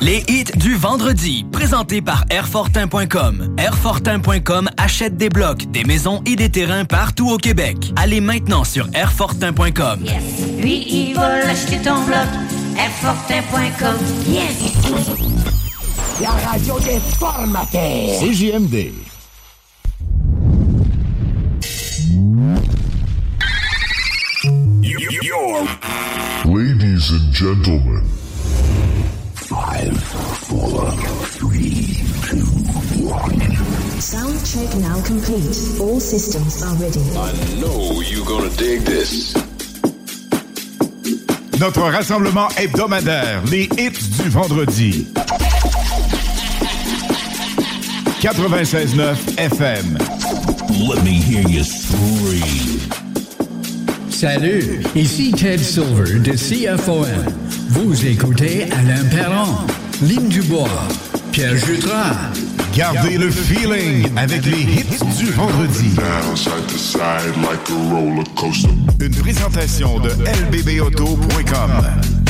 Les hits du vendredi, présentés par Airfortin.com. Airfortin.com achète des blocs, des maisons et des terrains partout au Québec. Allez maintenant sur Airfortin.com. Lui, il va acheter ton bloc. Airfortin.com. Yes! La radio des formateurs. CJMD. Ladies and gentlemen, Five, four, three, two, one. Sound check now complete. All systems are ready. I know you're gonna dig this. Notre rassemblement hebdomadaire, les hits du vendredi. 96.9 FM. Let me hear you scream. Salut, ici Ted Silver de CFOM. Vous écoutez Alain Perron, Lynn Dubois, Pierre Jutras. Gardez le feeling avec les hits du vendredi. Une présentation de lbbauto.com.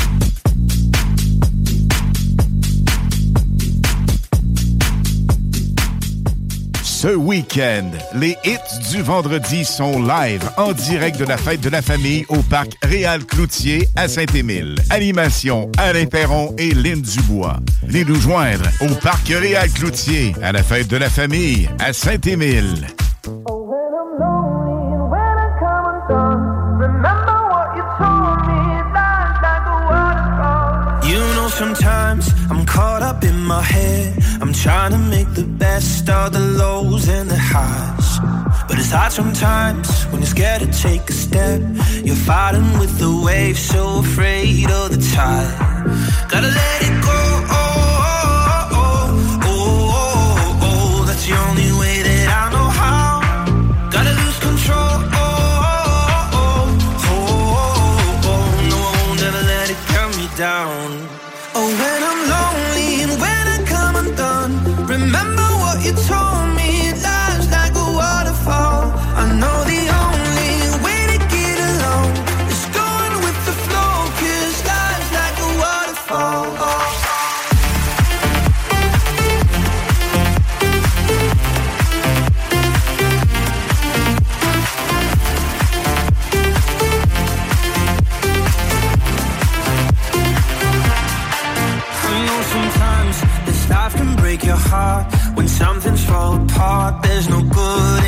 Ce week-end, les hits du vendredi sont live en direct de la fête de la famille au parc Réal Cloutier à Saint-Émile. Animation Alain Perron et Lynn Dubois. Venez nous joindre au parc Réal Cloutier à la fête de la famille à Saint-Émile. Sometimes I'm caught up in my head. I'm trying to make the best of the lows and the highs. But it's hard sometimes when you're scared to take a step. You're fighting with the waves, so afraid of the tide. Gotta let it go. Fall apart. There's no good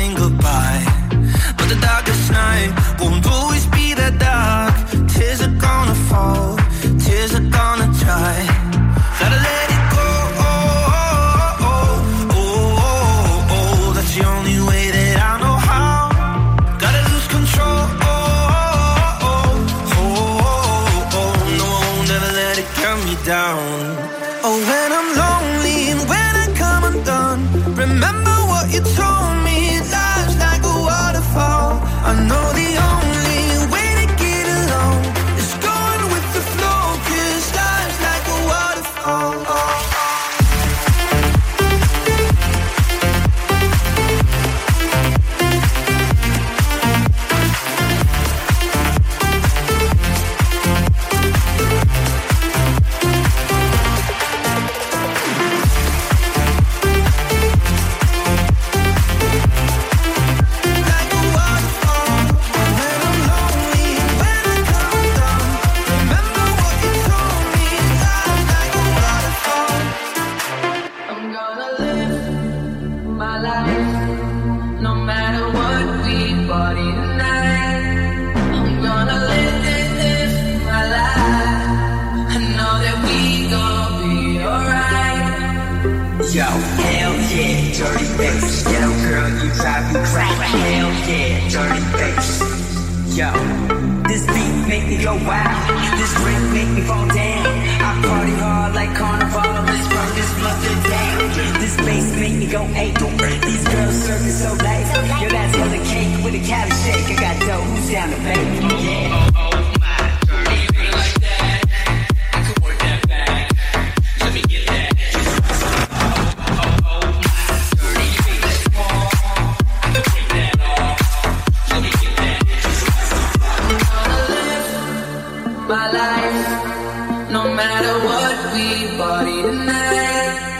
life. No matter what we party tonight.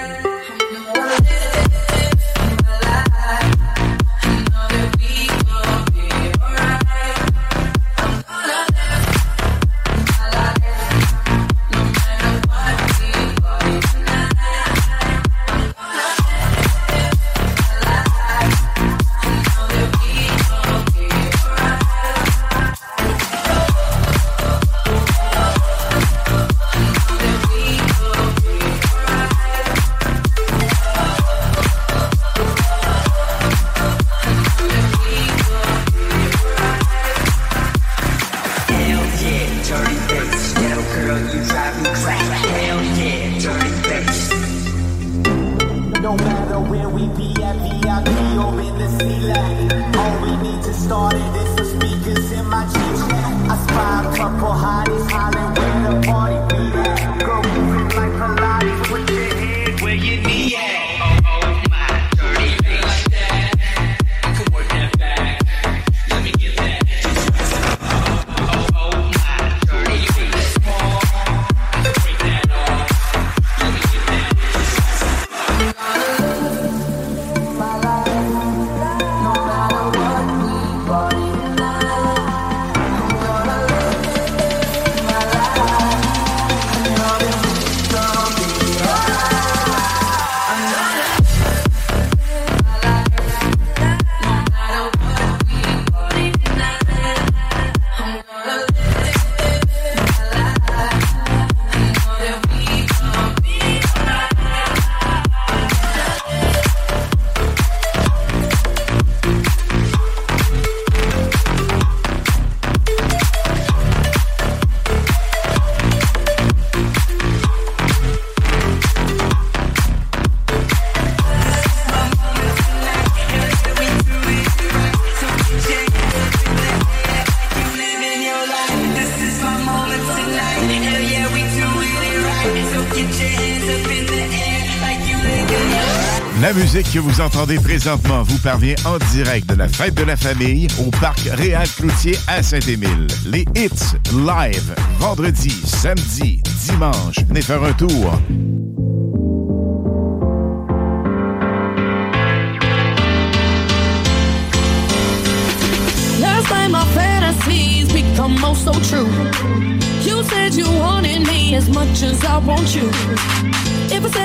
Que vous entendez présentement vous parvient en direct de la fête de la famille au parc Réal Cloutier à Saint-Émile. Les hits live vendredi, samedi, dimanche. Venez faire un tour.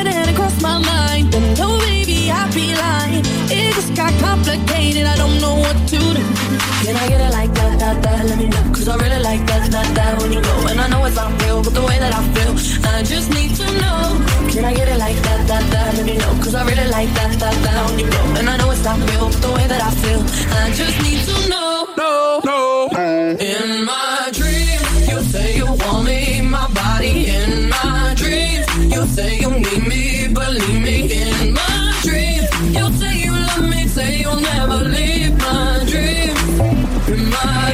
It crossed my mind, be lying. It just got complicated, I don't know what to do. Can I get it like that, that, that? Let me know. Cause I really like that, that, that when you go. And I know it's not real, but the way that I feel, I just need to know. Can I get it like that, that, that? Let me know. Cause I really like that, that, that when you go. And I know it's not real, but the way that I feel, I just need to know. No, no. In my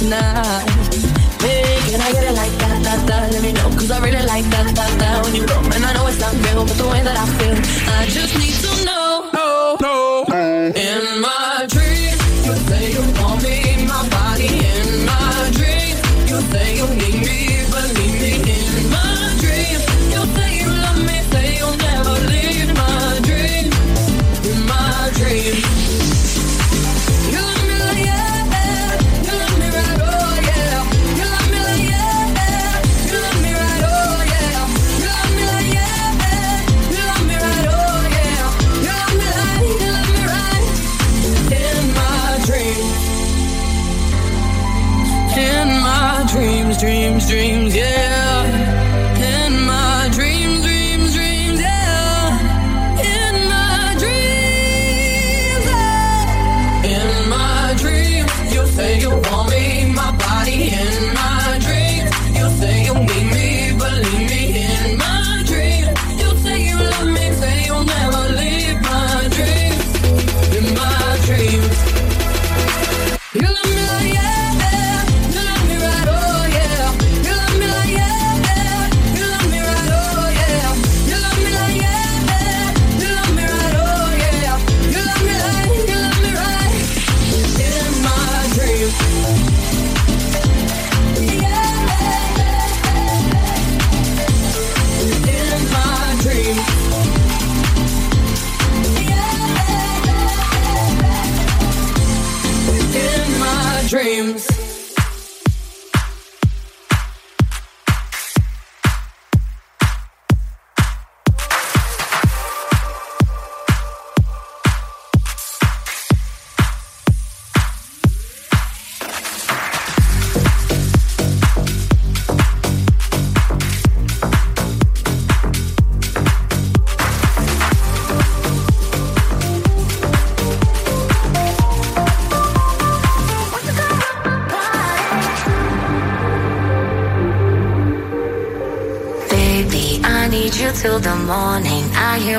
tonight. Hey, can I get it like that, that, that? Let me know, cause I really like that, that, that when you go. And I know it's not real, but the way that I feel, I just need to know.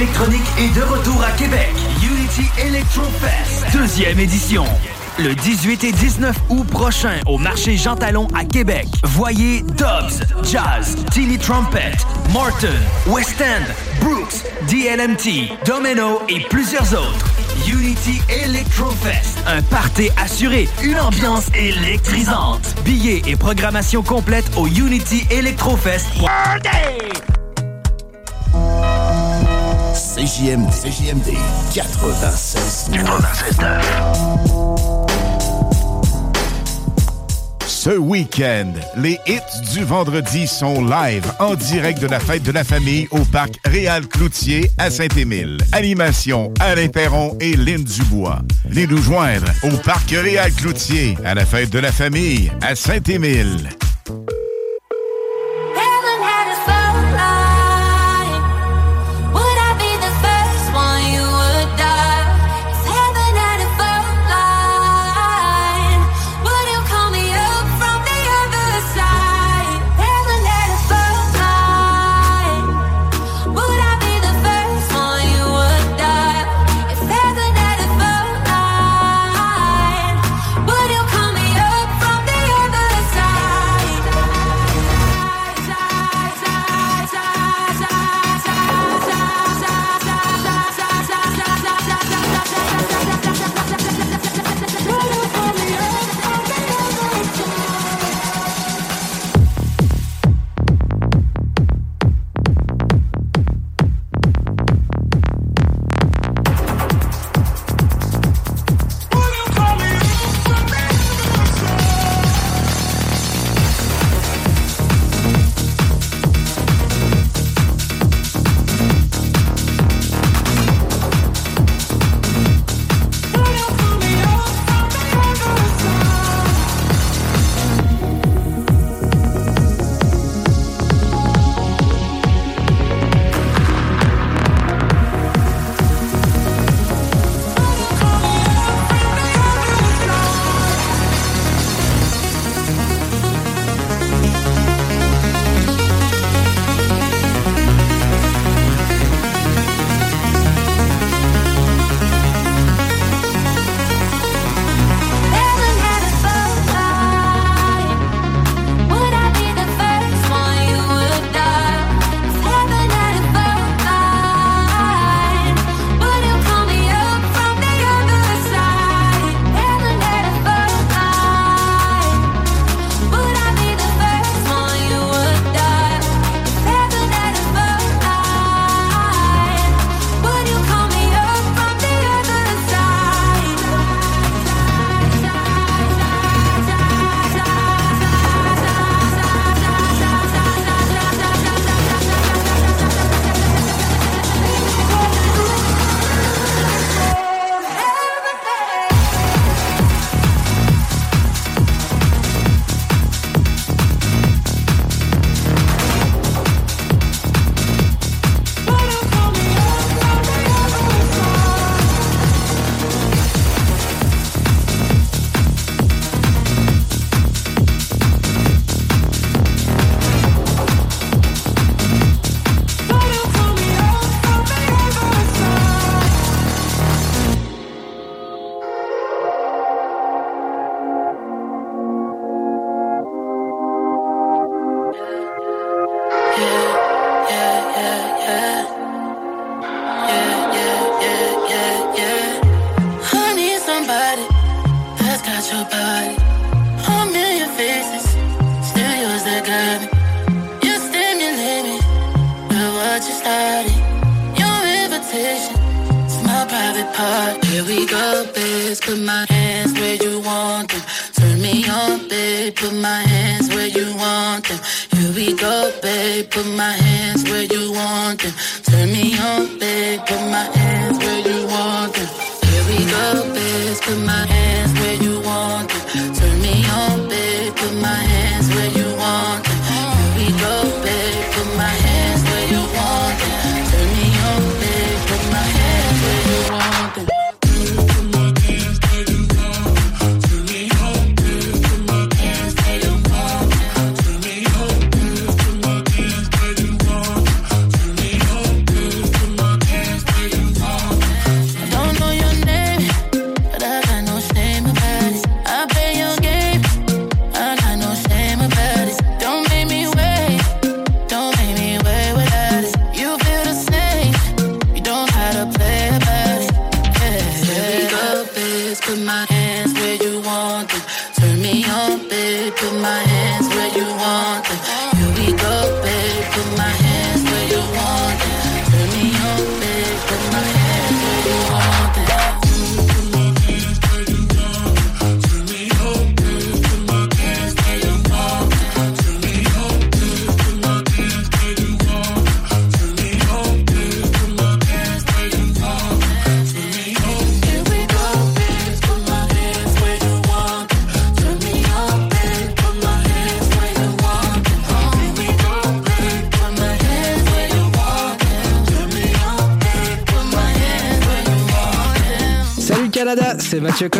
électronique est de retour à Québec. Unity Electro Fest, deuxième édition. Le 18 et 19 août prochain au marché Jean Talon à Québec. Voyez Dobbs, Jazz, Tilly Trumpet, Morton, West End, Brooks, DLMT, Domino et plusieurs autres. Unity Electro Fest, un party assuré, une ambiance électrisante. Billets et programmation complète au Unity Electro Fest. CJMD, CJMD 96 Ce week-end, les hits du vendredi sont live en direct de la fête de la famille au parc Réal Cloutier à Saint-Émile. Animation Alain Perron et Lynn Dubois. Les nous joindre au parc Réal Cloutier à la fête de la famille à Saint-Émile. Mathieu Cosse.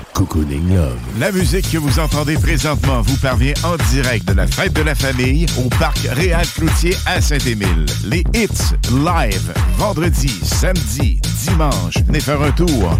La musique que vous entendez présentement vous parvient en direct de la fête de la famille au parc Réal Cloutier à Saint-Émile. Les hits live vendredi, samedi, dimanche. Venez faire un tour.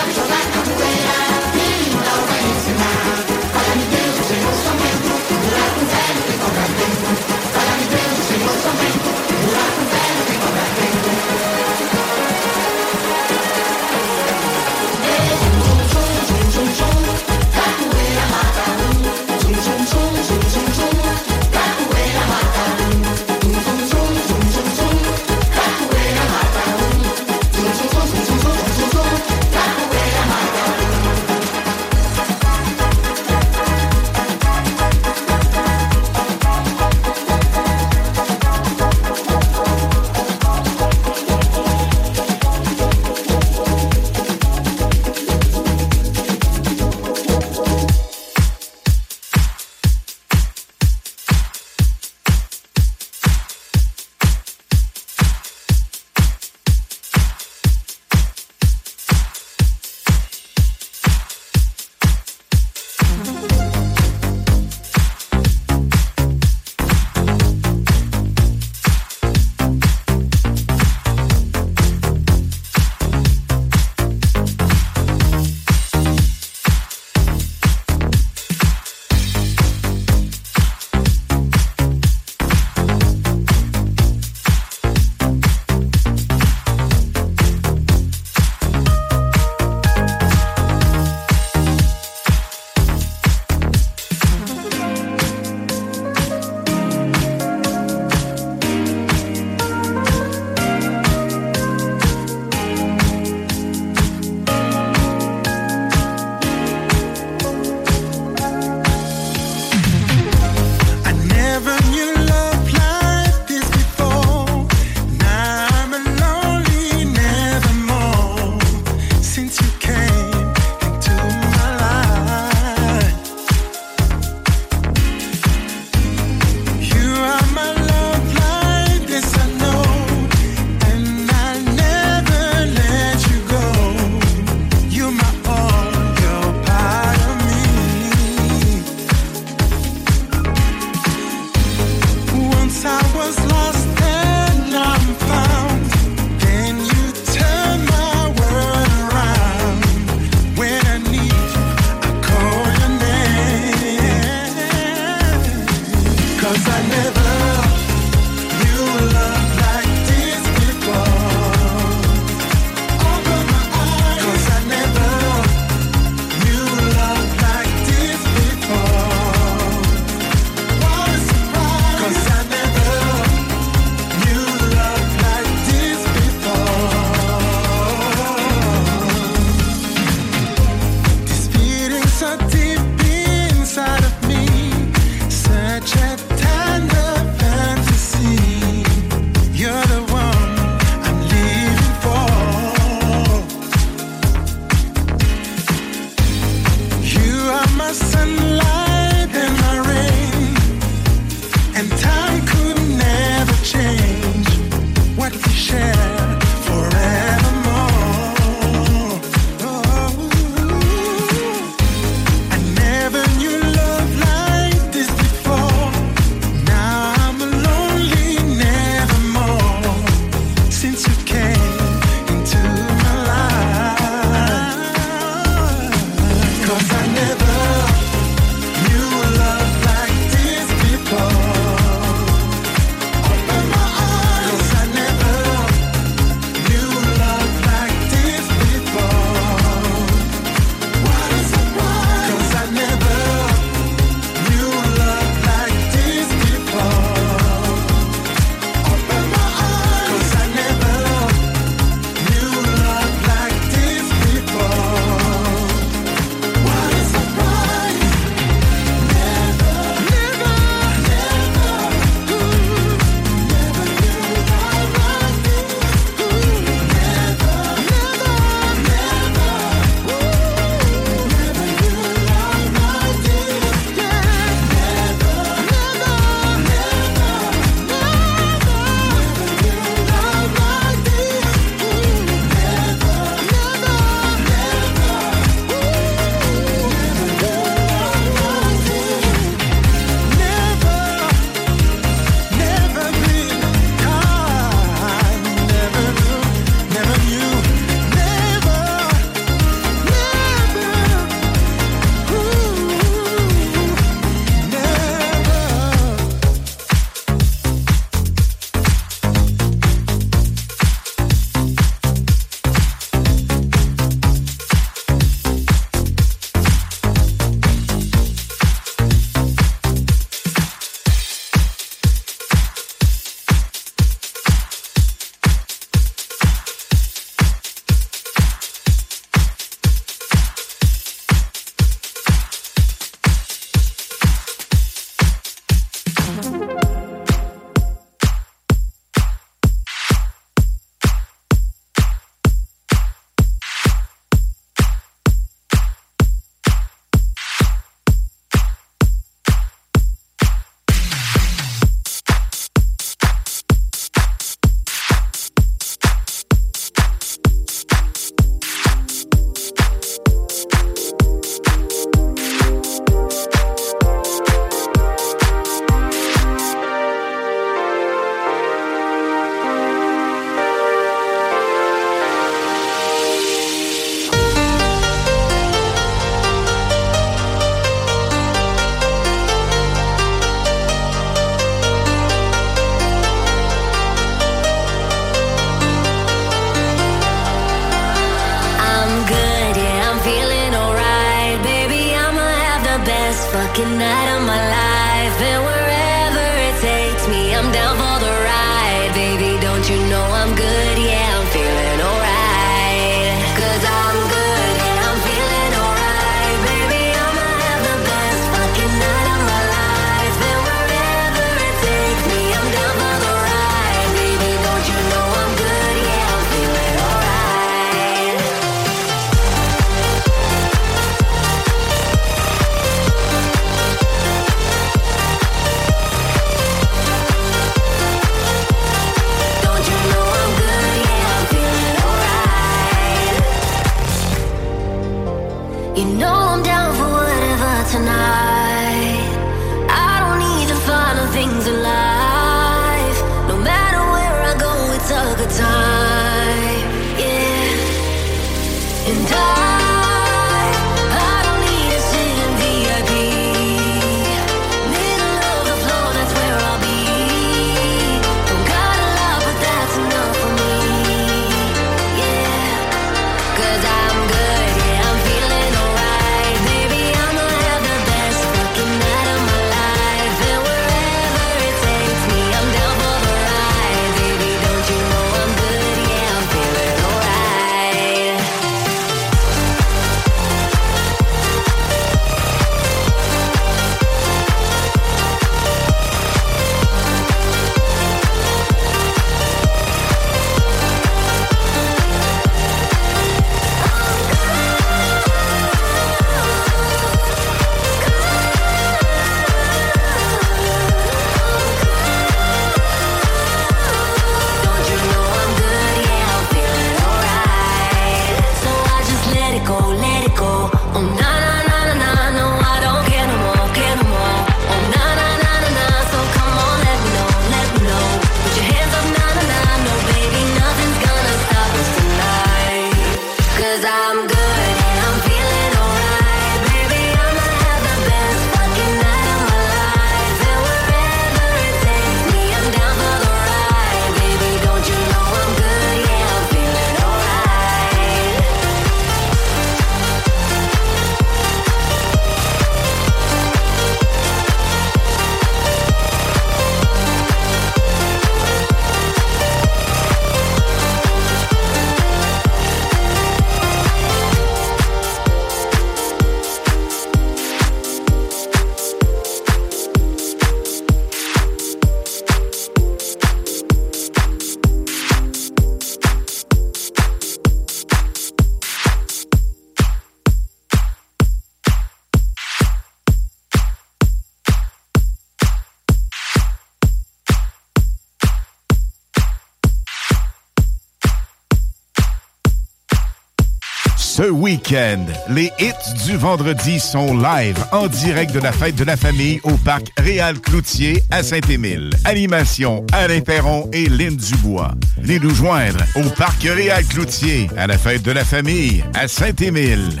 Les hits du vendredi sont live en direct de la fête de la famille au parc Réal Cloutier à Saint-Émile. Animation Alain Perron et Lynn Dubois. Venez nous joindre au parc Réal Cloutier à la fête de la famille à Saint-Émile.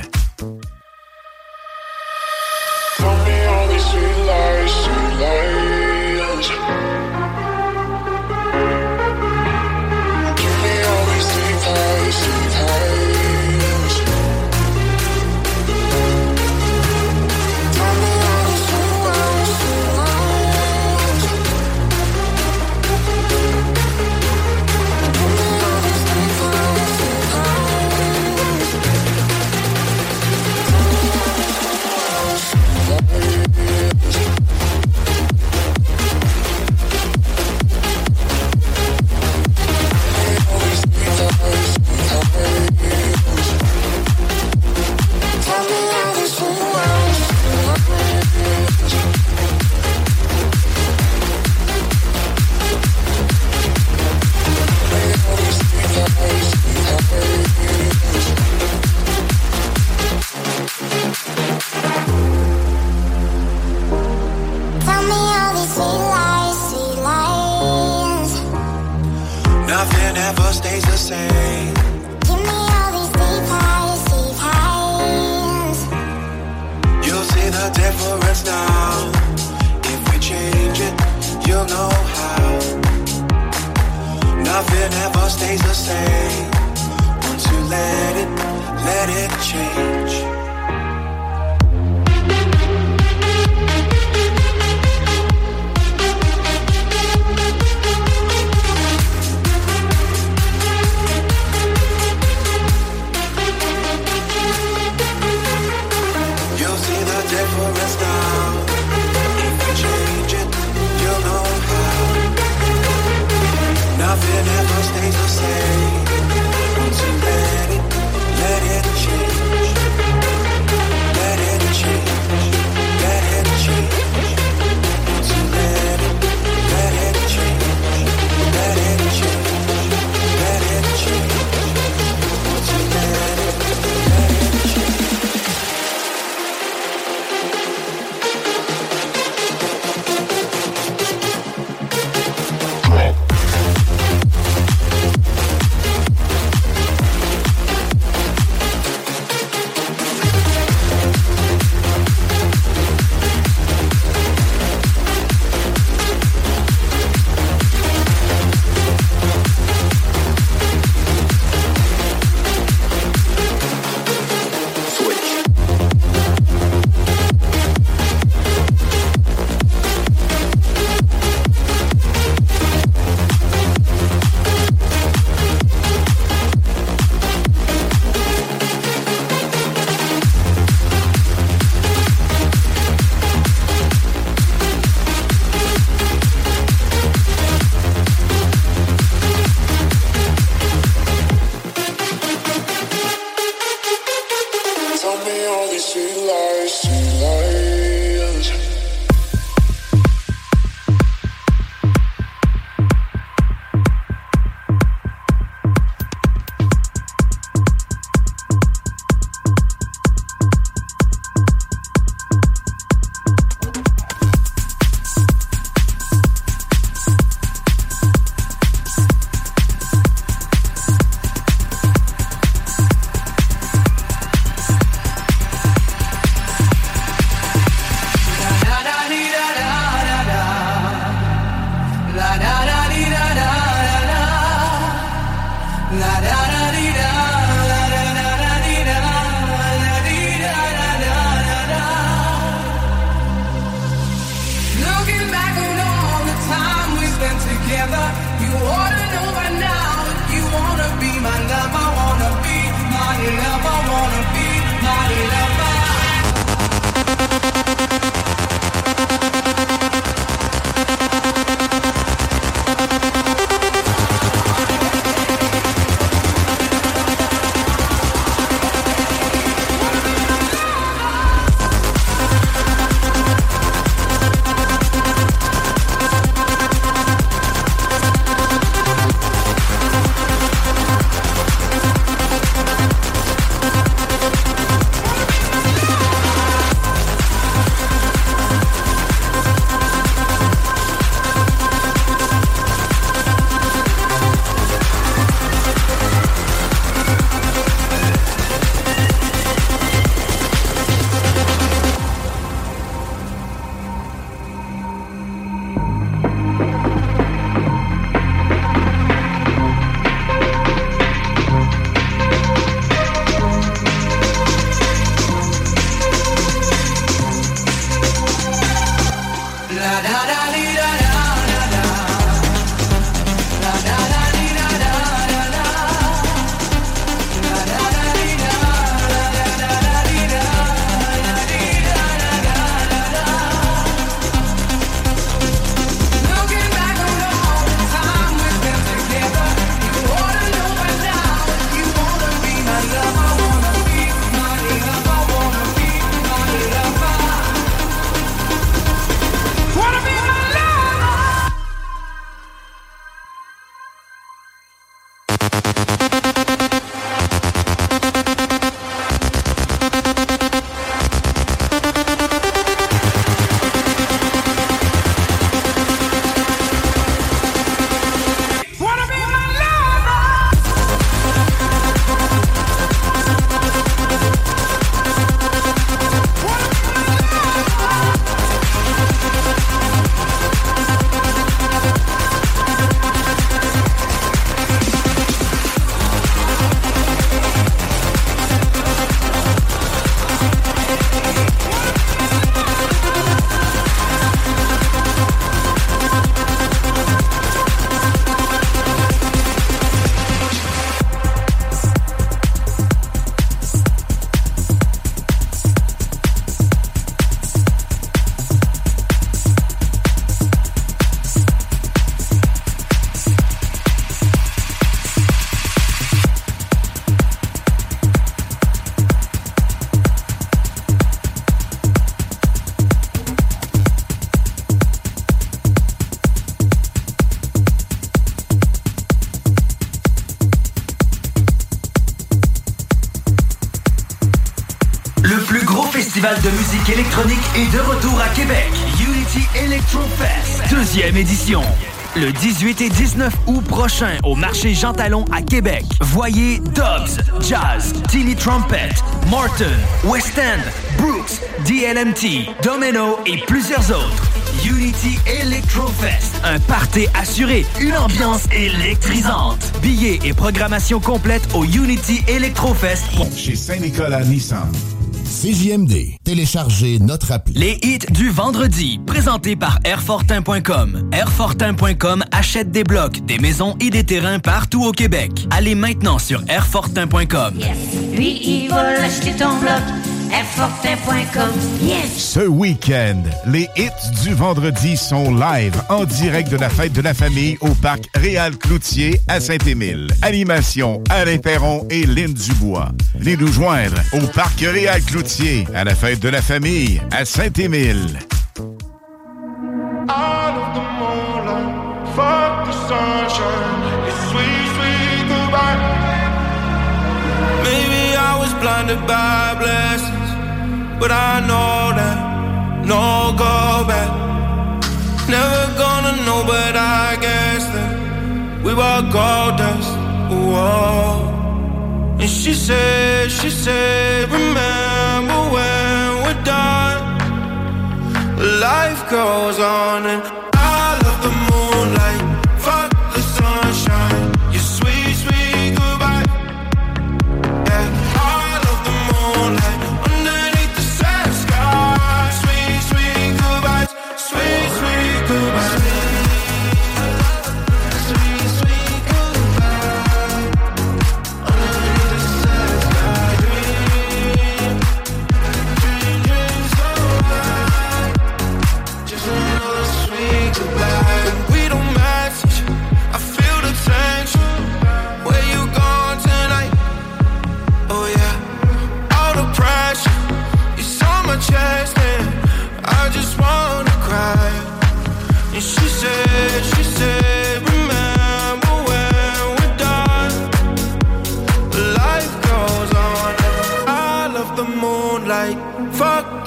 Festival de musique électronique est de retour à Québec. Unity Electro Fest, deuxième édition. Le 18 et 19 août prochain au marché Jean Talon à Québec. Voyez Dobbs, Jazz, Tilly Trumpet, Morton, West End, Brooks, DLMT, Domino et plusieurs autres. Unity Electrofest, un party assuré, une ambiance électrisante. Billets et programmation complète au Unity Electrofest. Chez Saint-Nicolas Nissan. CJMD. Téléchargez notre appli. Les hits du vendredi, présentés par Airfortin.com. Airfortin.com achète des blocs, des maisons et des terrains partout au Québec. Allez maintenant sur Airfortin.com. Lui, il va l'acheter ton bloc. Yes! Ce week-end, les hits du vendredi sont live en direct de la fête de la famille au parc Réal Cloutier à Saint-Émile. Animation Alain Perron et Lynn Dubois. Venez nous joindre au parc Réal Cloutier à la fête de la famille à Saint-Émile. Out of the moonlight, fuck the sunshine. It's sweet, sweet goodbye. Maybe I was blinded by blessings, but I know that no go back. Never gonna know, but I guess that we were gold dust. Whoa. And she said, she said, remember when we're done. Life goes on and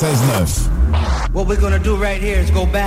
96.9. What we're going to do right here is go back.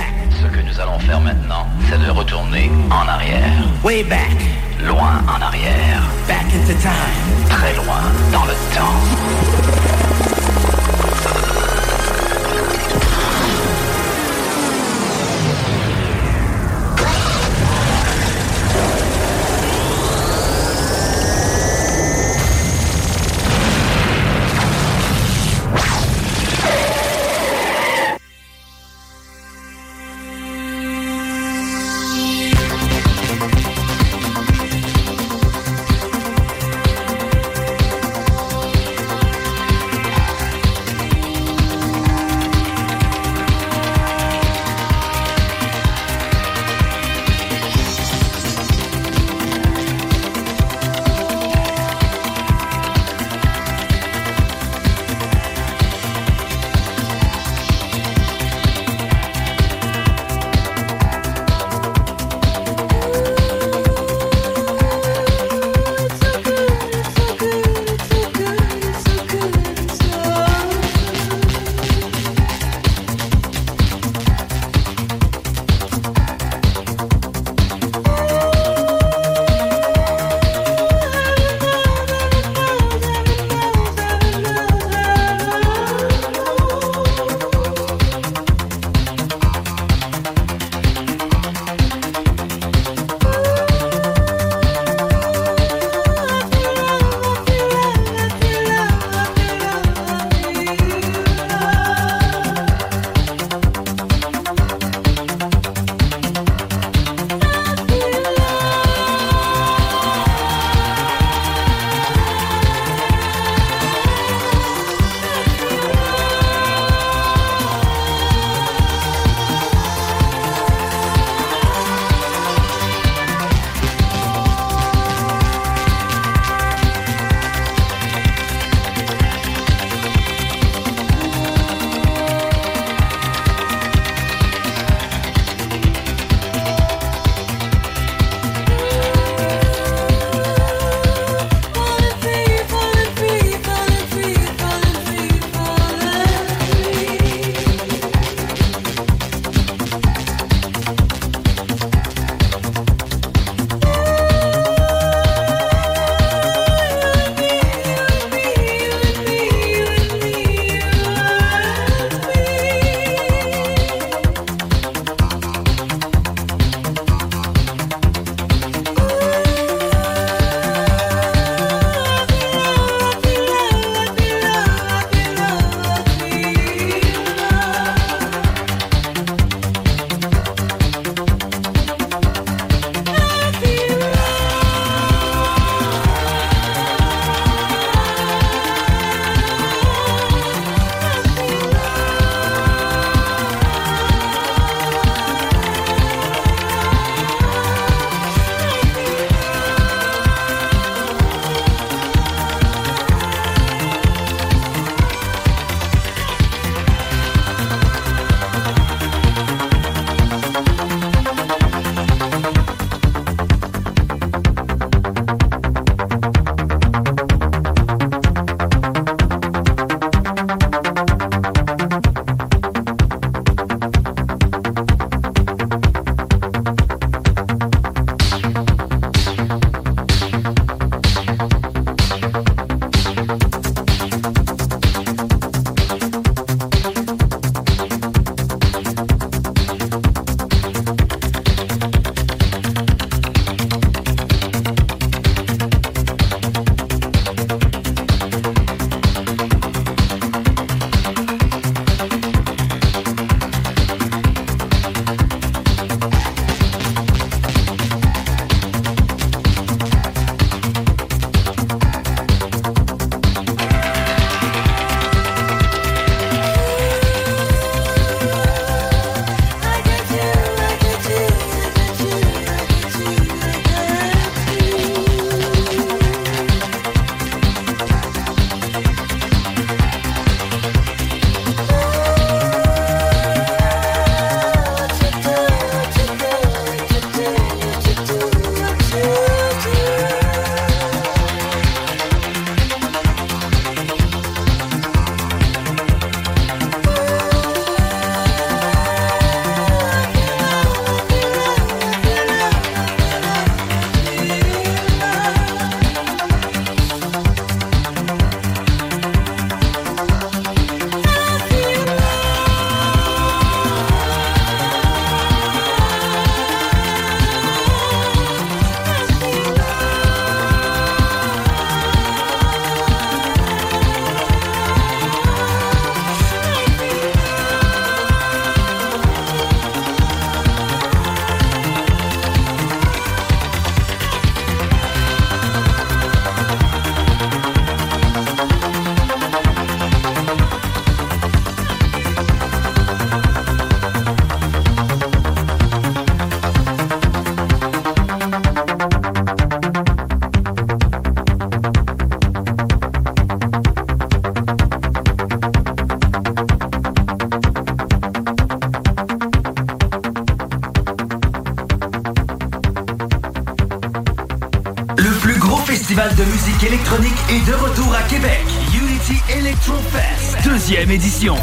deuxième édition.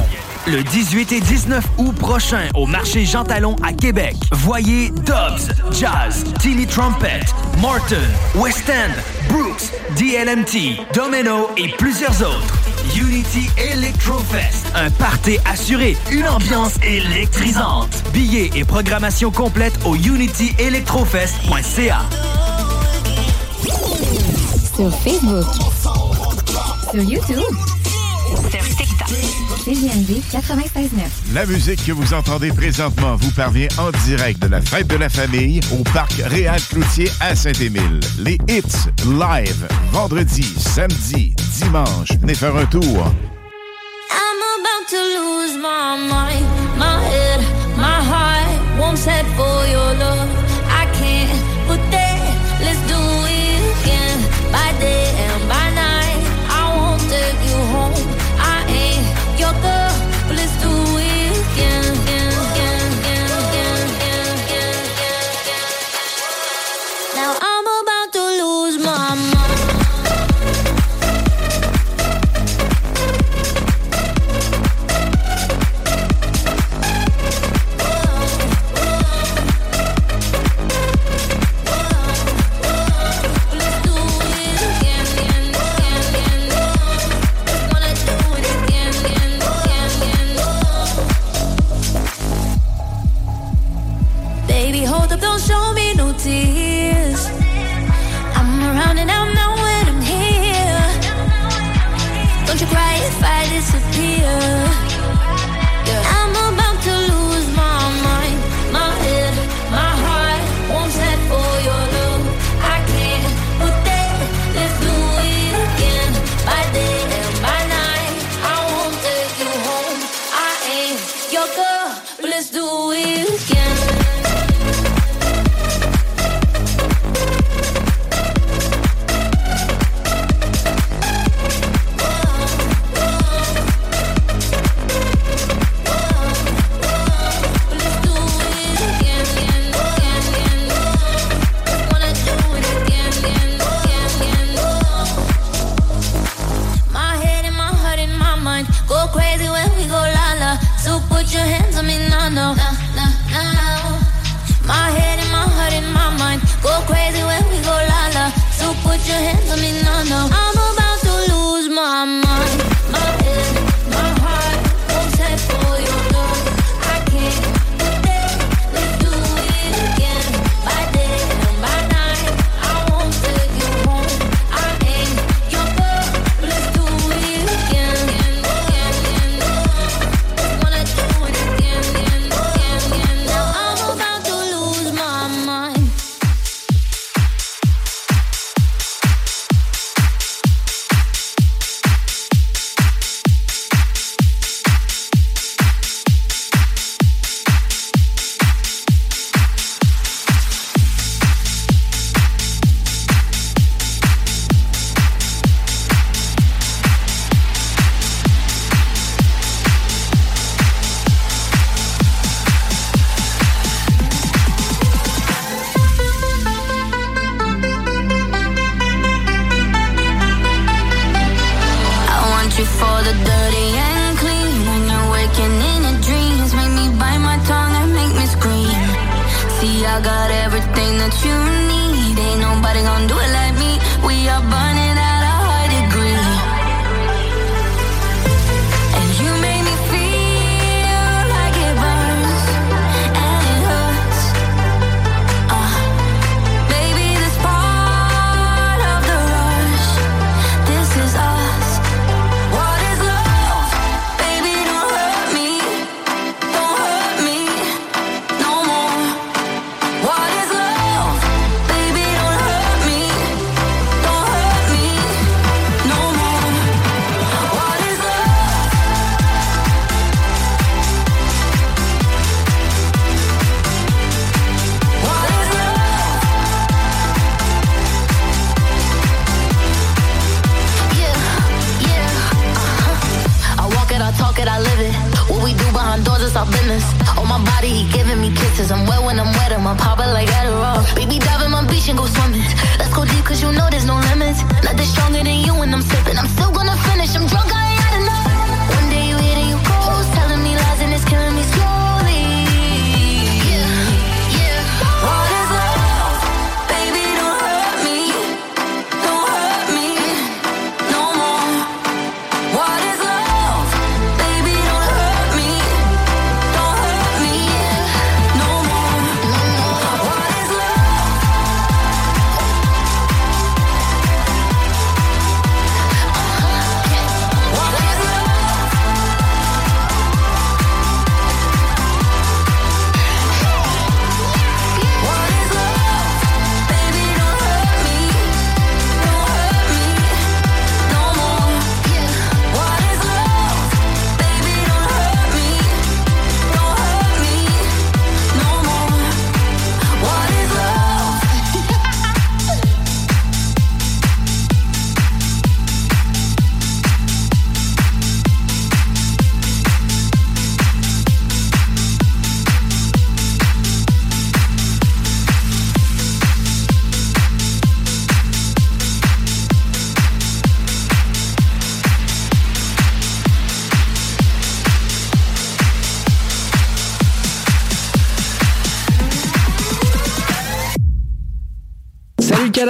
Le 18 et 19 août prochain au marché Jean Talon à Québec. Voyez Dobbs, Jazz, Tilly Trumpet, Martin, West End, Brooks, DLMT, Domino et plusieurs autres. Unity Electrofest. Un party assuré, une ambiance électrisante. Billets et programmation complète au unityelectrofest.ca. Sur Facebook. Sur YouTube la musique que vous entendez présentement vous parvient en direct de la fête de la famille au parc Réal Cloutier à Saint-Émile. Les hits live vendredi, samedi, dimanche. Venez faire un tour.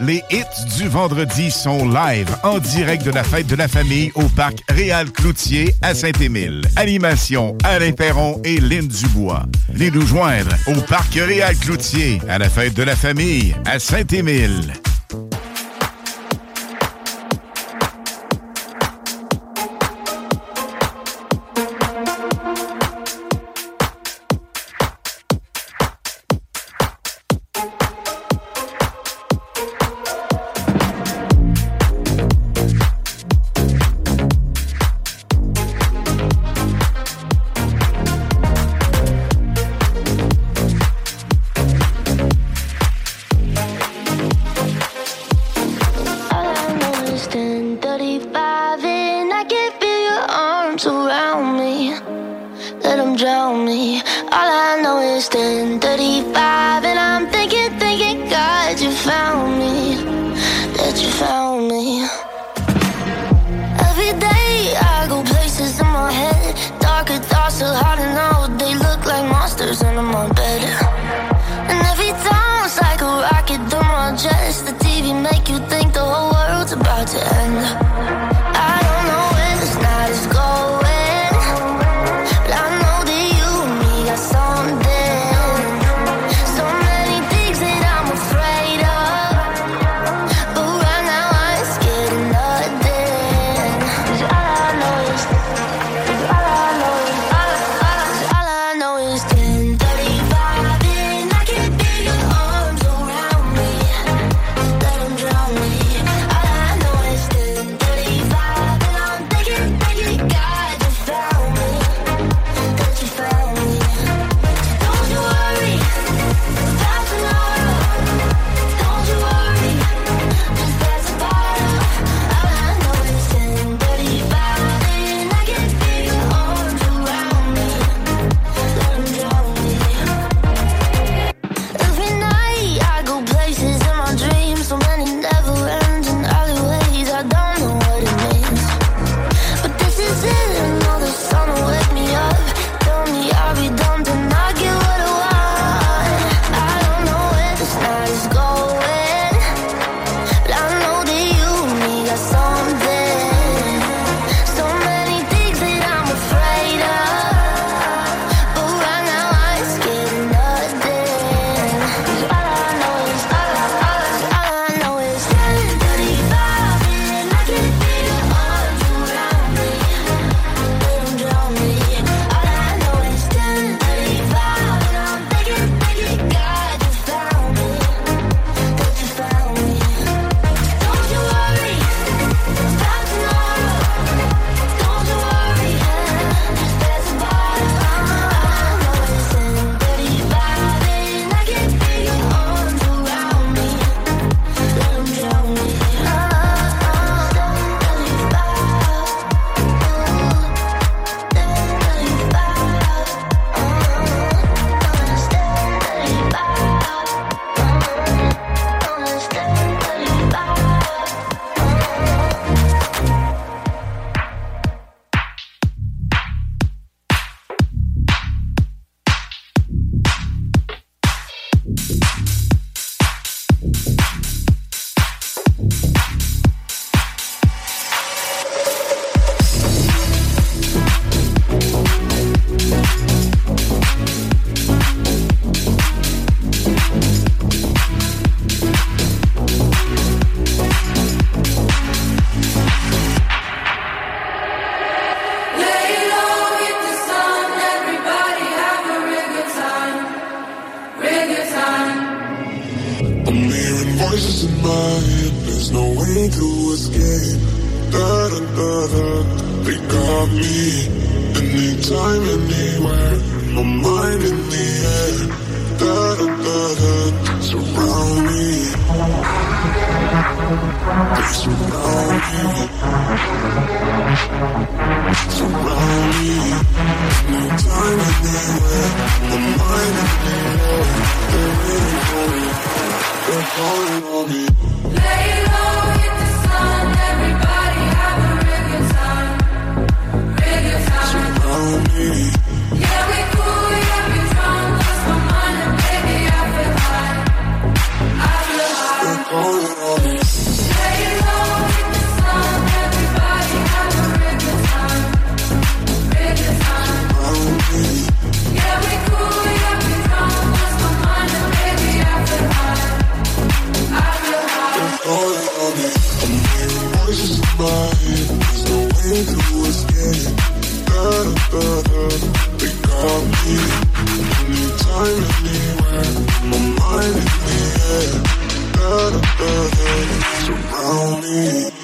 Les hits du vendredi sont live en direct de la fête de la famille au parc Réal Cloutier à Saint-Émile. Animation Alain Perron et Lynn Dubois. Les nous joindre au parc Réal Cloutier à la fête de la famille à Saint-Émile. Surround me.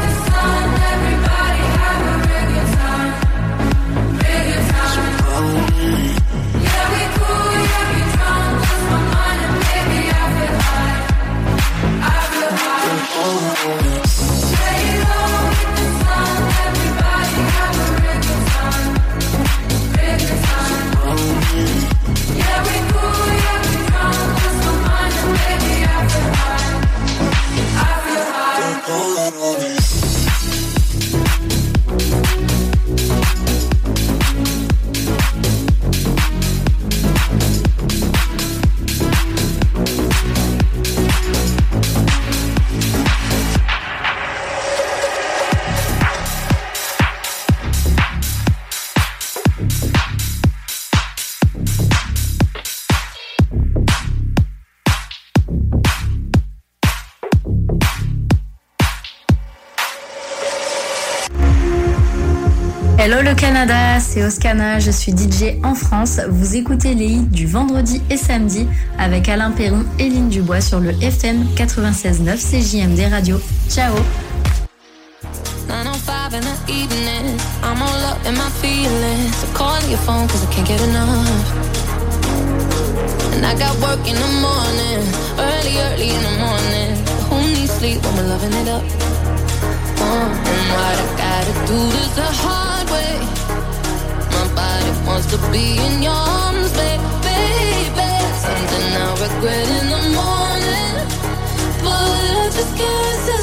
c'est Oscana, je suis DJ en France. Vous écoutez les hits du vendredi et samedi avec Alain Perron et Lynn Dubois sur le FM 96.9 CJMD Radio. Ciao And I got work in the morning, early, early in the morning. Who needs sleep when we're loving it up? Oh, and what I gotta do is the hard way. wants to be in your arms, baby. Something I regret in the morning, but I just can't.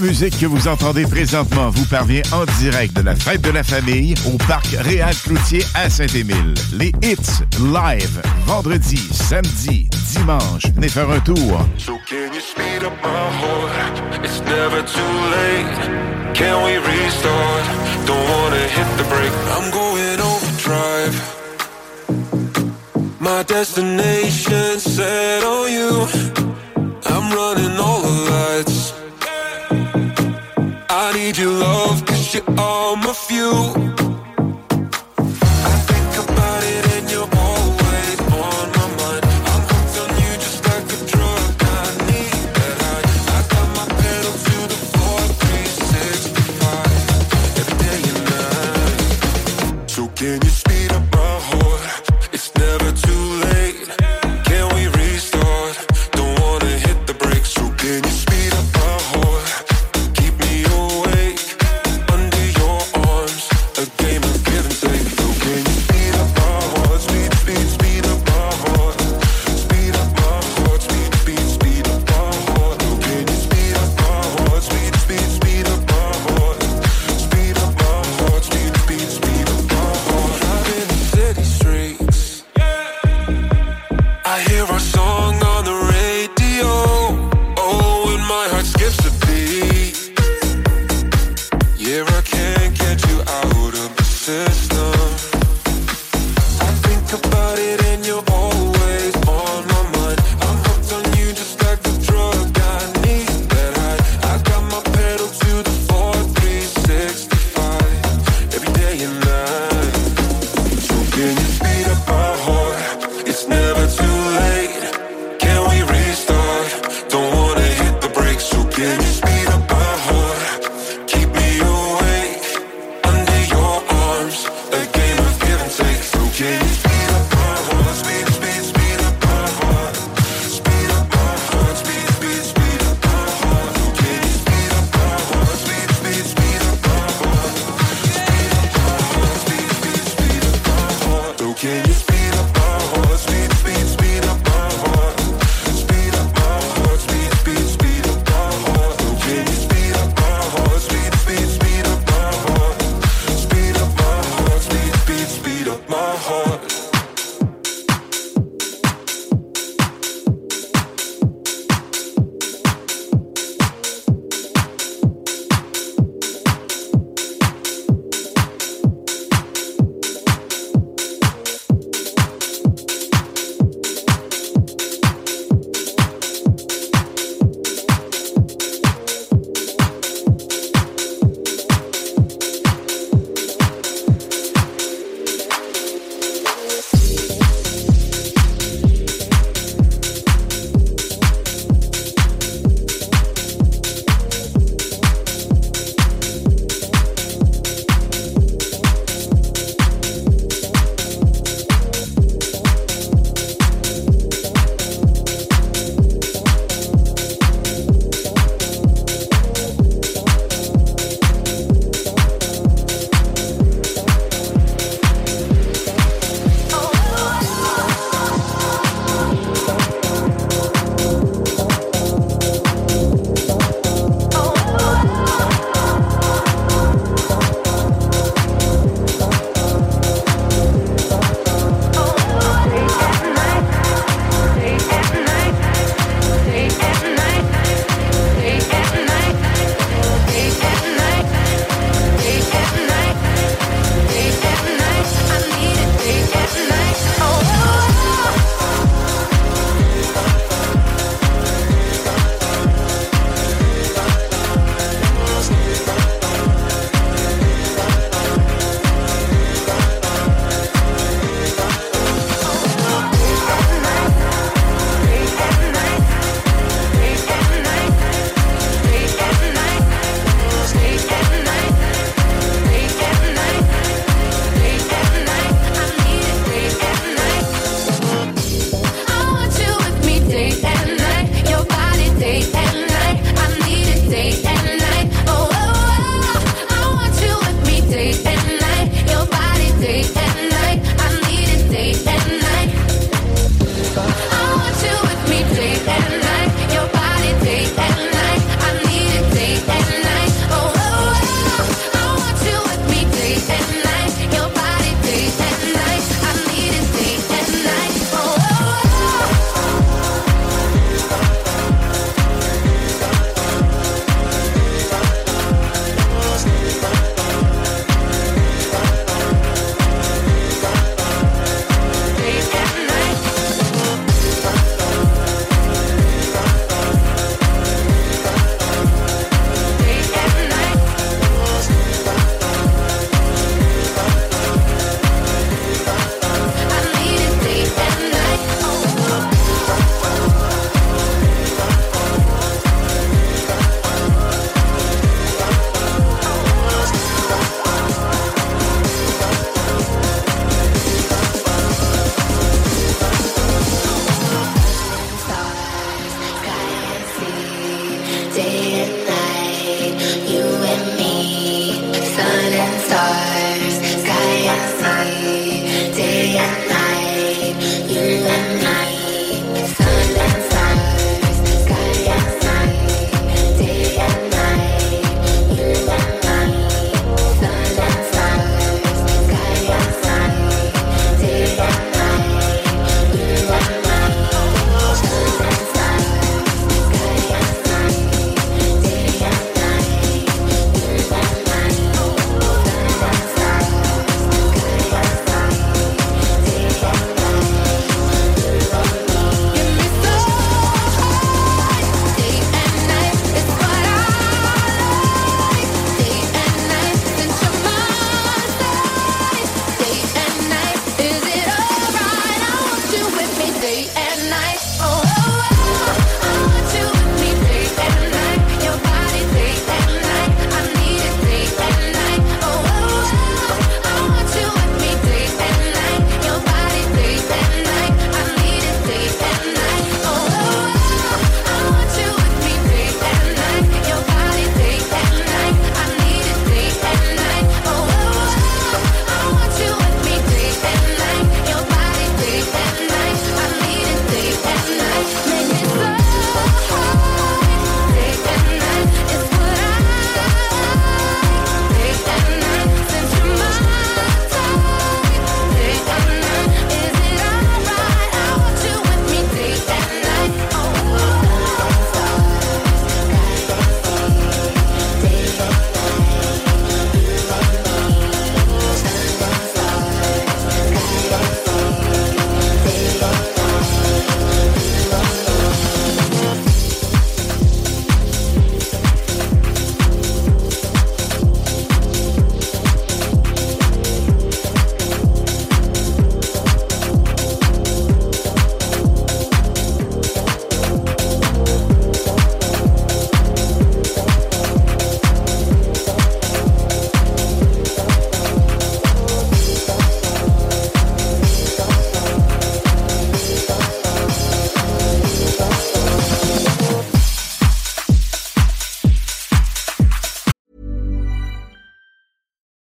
La musique que vous entendez présentement vous parvient en direct de la fête de la famille au parc Réal Cloutier à Saint-Émile. Les hits live vendredi, samedi, dimanche. Venez faire un tour. I'm going. My destination set on you. I'm running all the lights. you love, cause you're all my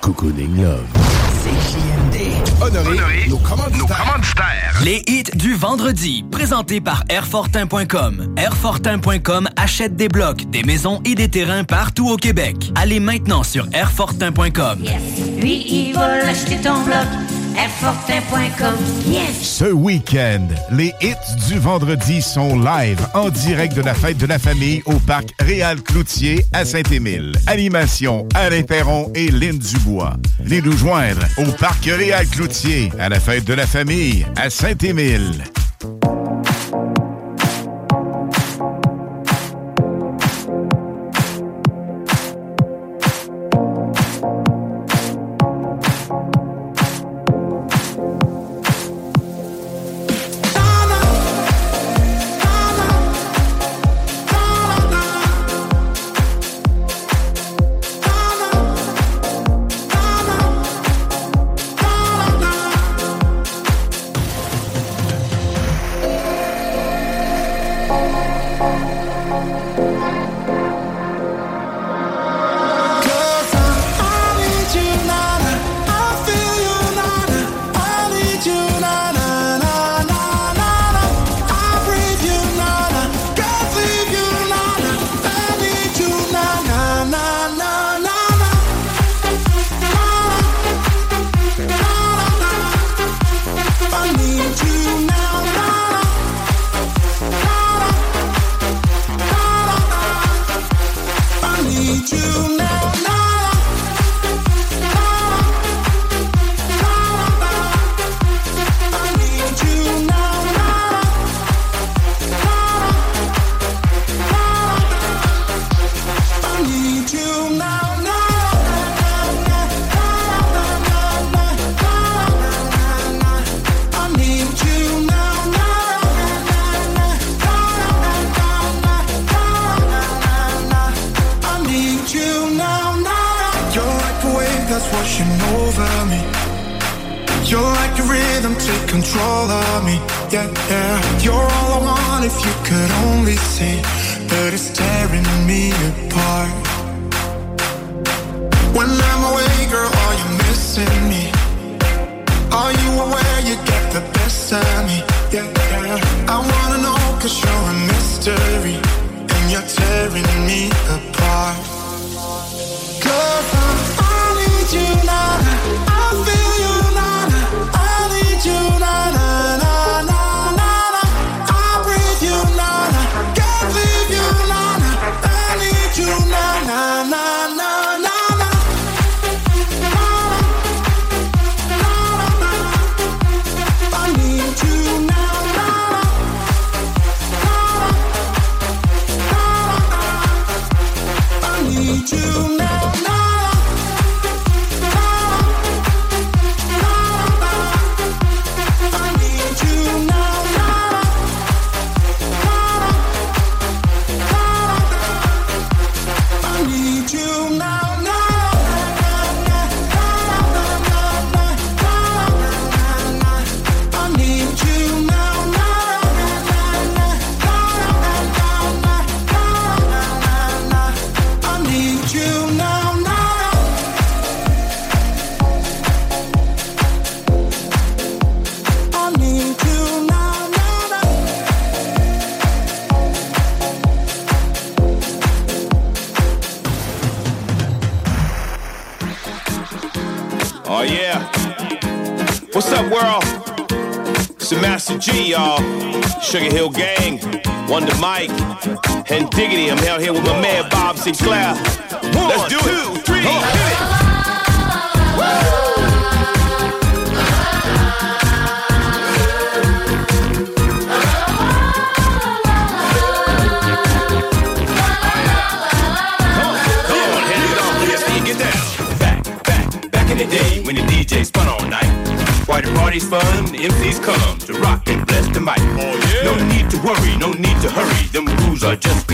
Cocooning Love. Honoré, nos commanditaires. Les hits du vendredi, présentés par Airfortin.com. Airfortin.com achète des blocs, des maisons et des terrains partout au Québec. Allez maintenant sur Airfortin.com. Lui, il va l'acheter ton bloc. Yes! Ce week-end, les hits du vendredi sont live en direct de la fête de la famille au parc Réal Cloutier à Saint-Émile. Animation Alain Perron et Lynn Dubois. Venez nous joindre au parc Réal Cloutier à la fête de la famille à Saint-Émile.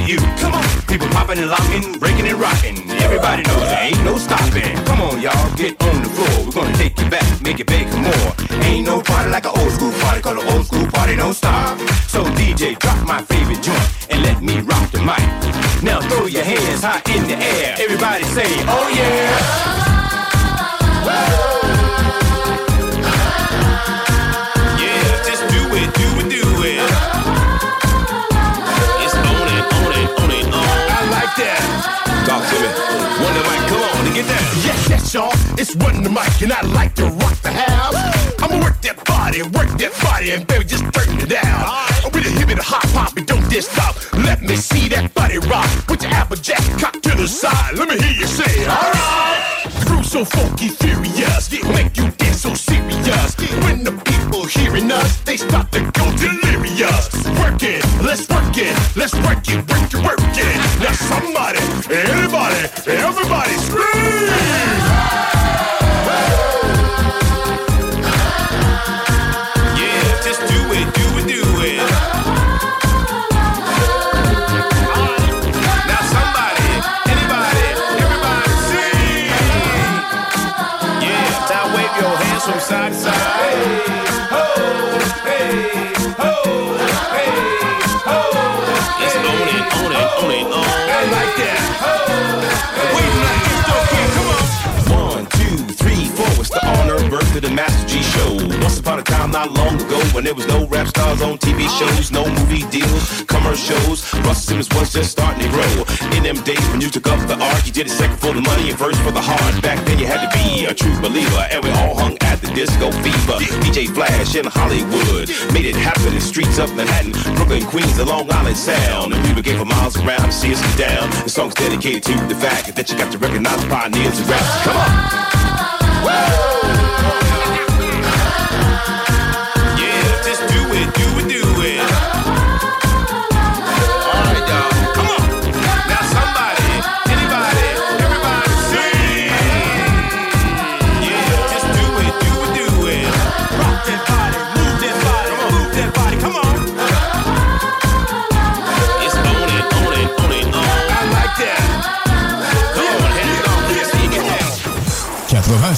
You. Come on, people popping and locking, breaking and rocking. Everybody knows there ain't no stopping. Come on, y'all, get on the floor. We're gonna take you back, make it big more. Ain't no party like an old school party, call an old school party don't stop. So DJ, drop my favorite joint and let me rock the mic. Now throw your hands high in the air. Everybody say, oh yeah. Yeah, down. Yes, yes, y'all. It's Run the Mic, and I like to rock the house. I'ma work that body, work that body, and baby, just turn it down. I'm with a hip and a hop hop, and don't just stop. Let me see that body rock. Put your applejack cock to the side. Let me hear you say, alright. Groove so funky, furious, It make you dance so serious. When the people hearing us, they start to go delirious. Work it, let's work it, let's work it, work it, work it. Now somebody, anybody, everybody scream! Upon a time, not long ago, when there was no rap stars on TV shows, no movie deals, commercials. Russell Simmons was just starting to grow. In them days when you took up the art, you did it second for the money and first for the heart. Back then you had to be a true believer, and we all hung at the disco fever. DJ Flash in Hollywood made it happen in streets of Manhattan, Brooklyn, Queens, the Long Island Sound. And people came for miles around to see us down. The song's dedicated to the fact that you got to recognize pioneers of rap. Come on. Yeah,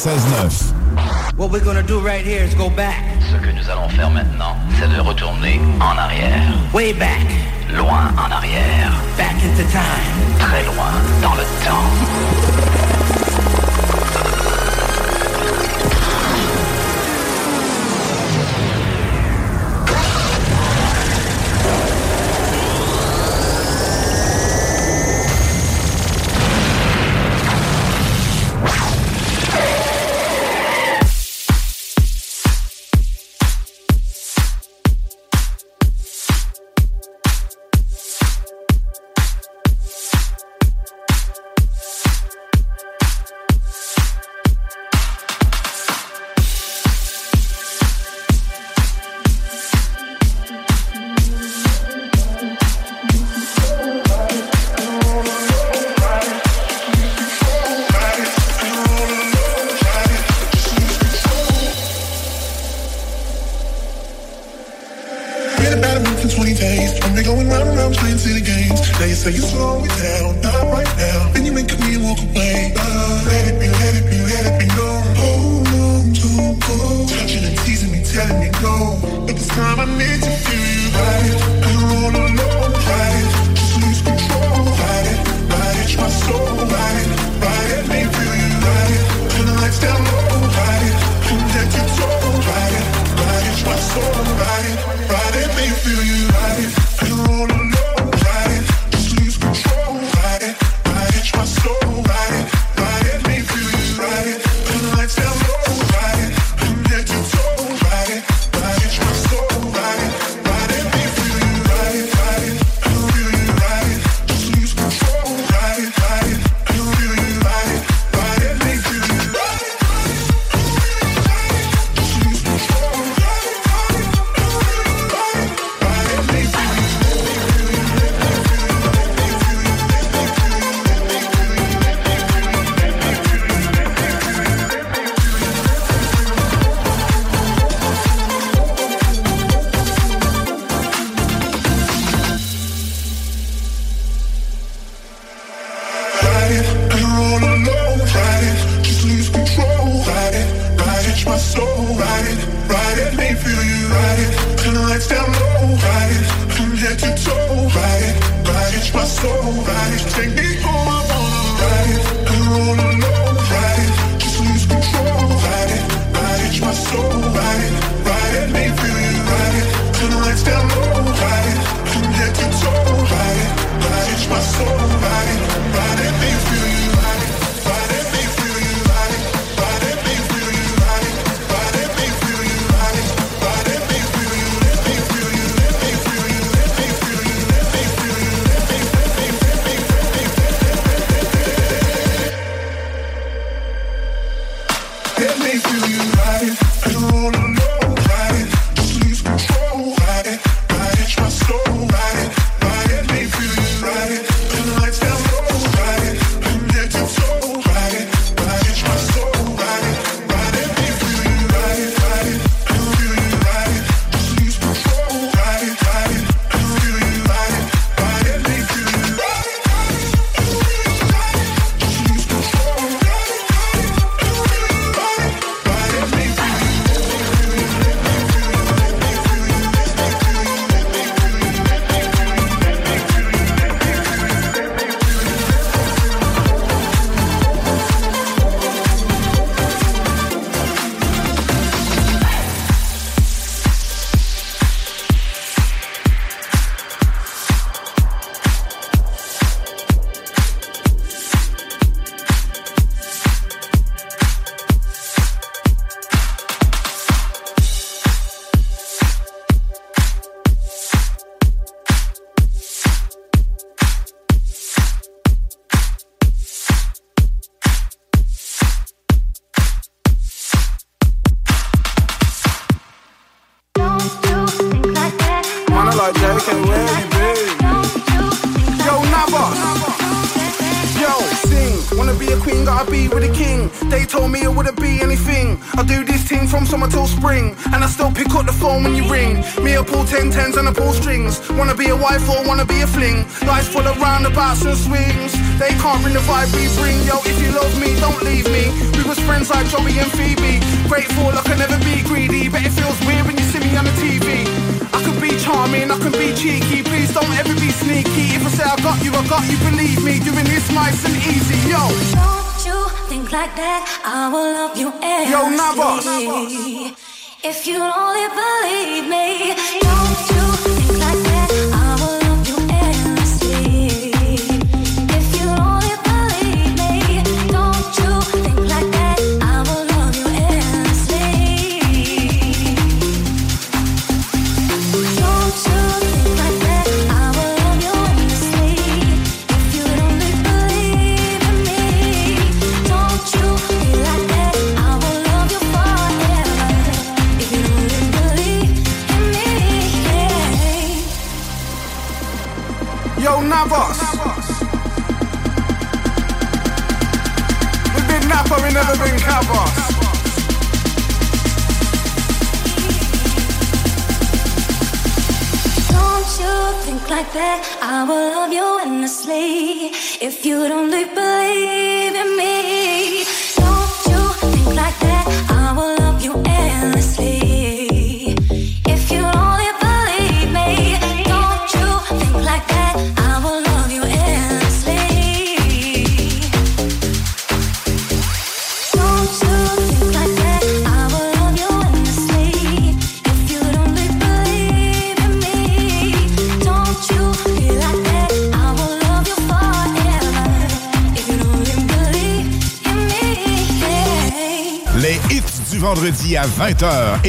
96.9. What we're gonna do right here is go back. Ce que nous allons faire maintenant, c'est de retourner en arrière. Way back. Loin en arrière. Back into time. Très loin dans le temps.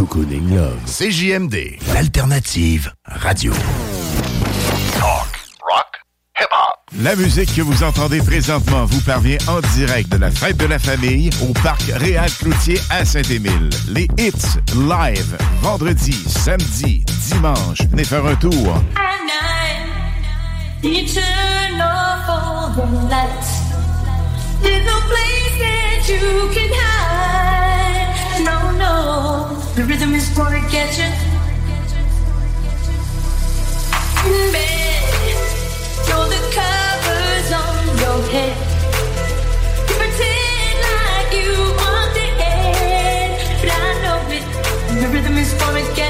Cocooning Love. CJMD, l'alternative radio. Talk, rock, hip-hop. La musique que vous entendez présentement vous parvient en direct de la fête de la famille au parc Réal Cloutier à Saint-Émile. Les hits live vendredi, samedi, dimanche. Venez faire un tour. You can. The rhythm is gonna get you. Bed, throw the covers on your head. Pretend like you want the end, but I know it. The rhythm is gonna get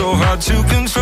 so hard to control.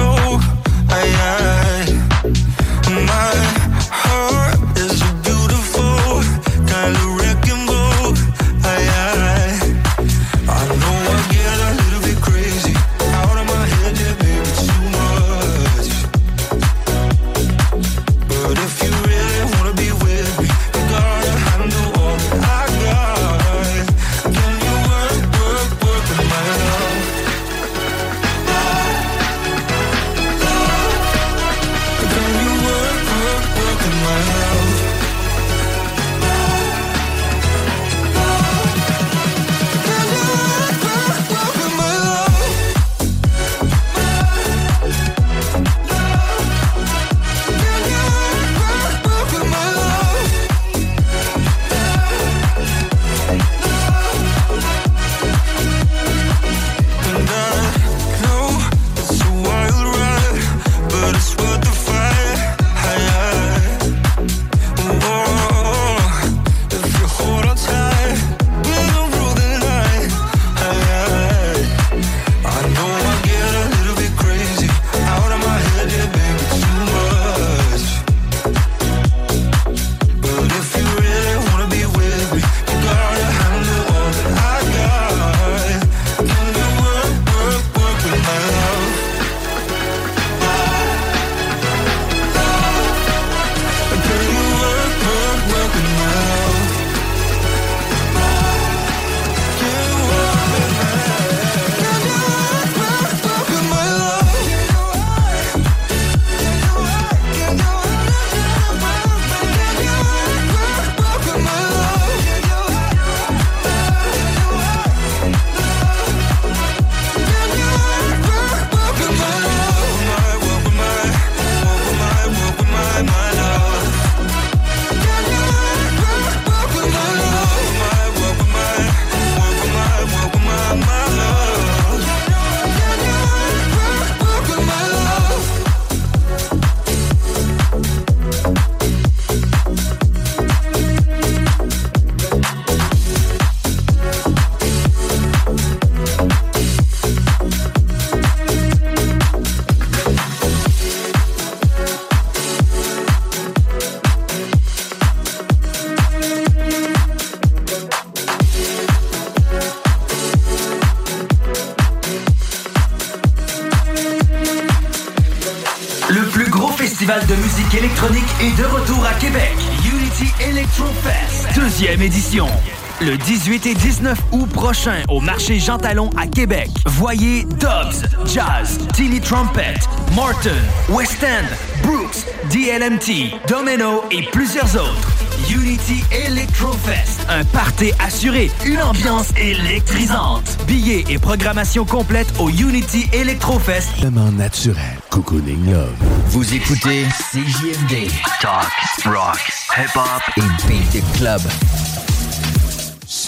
18 et 19 août prochain au marché Jean Talon à Québec. Voyez Dobbs, Jazz, Tilly Trumpet, Martin, West End, Brooks, DLMT, Domino et plusieurs autres. Unity Electrofest, un party assuré, une ambiance électrisante. Billets et programmation complète au Unity Electrofest. Vraiment naturel. Cocooning Love. Vous écoutez CJMD. Talk, rock, hip-hop et beat club.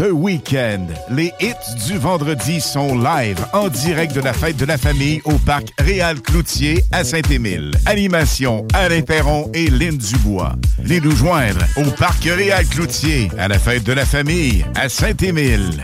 Ce week-end, les hits du vendredi sont live en direct de la fête de la famille au parc Réal Cloutier à Saint-Émile. Animation Alain Perron et Lynn Dubois. Les nous joindre au parc Réal Cloutier à la fête de la famille à Saint-Émile.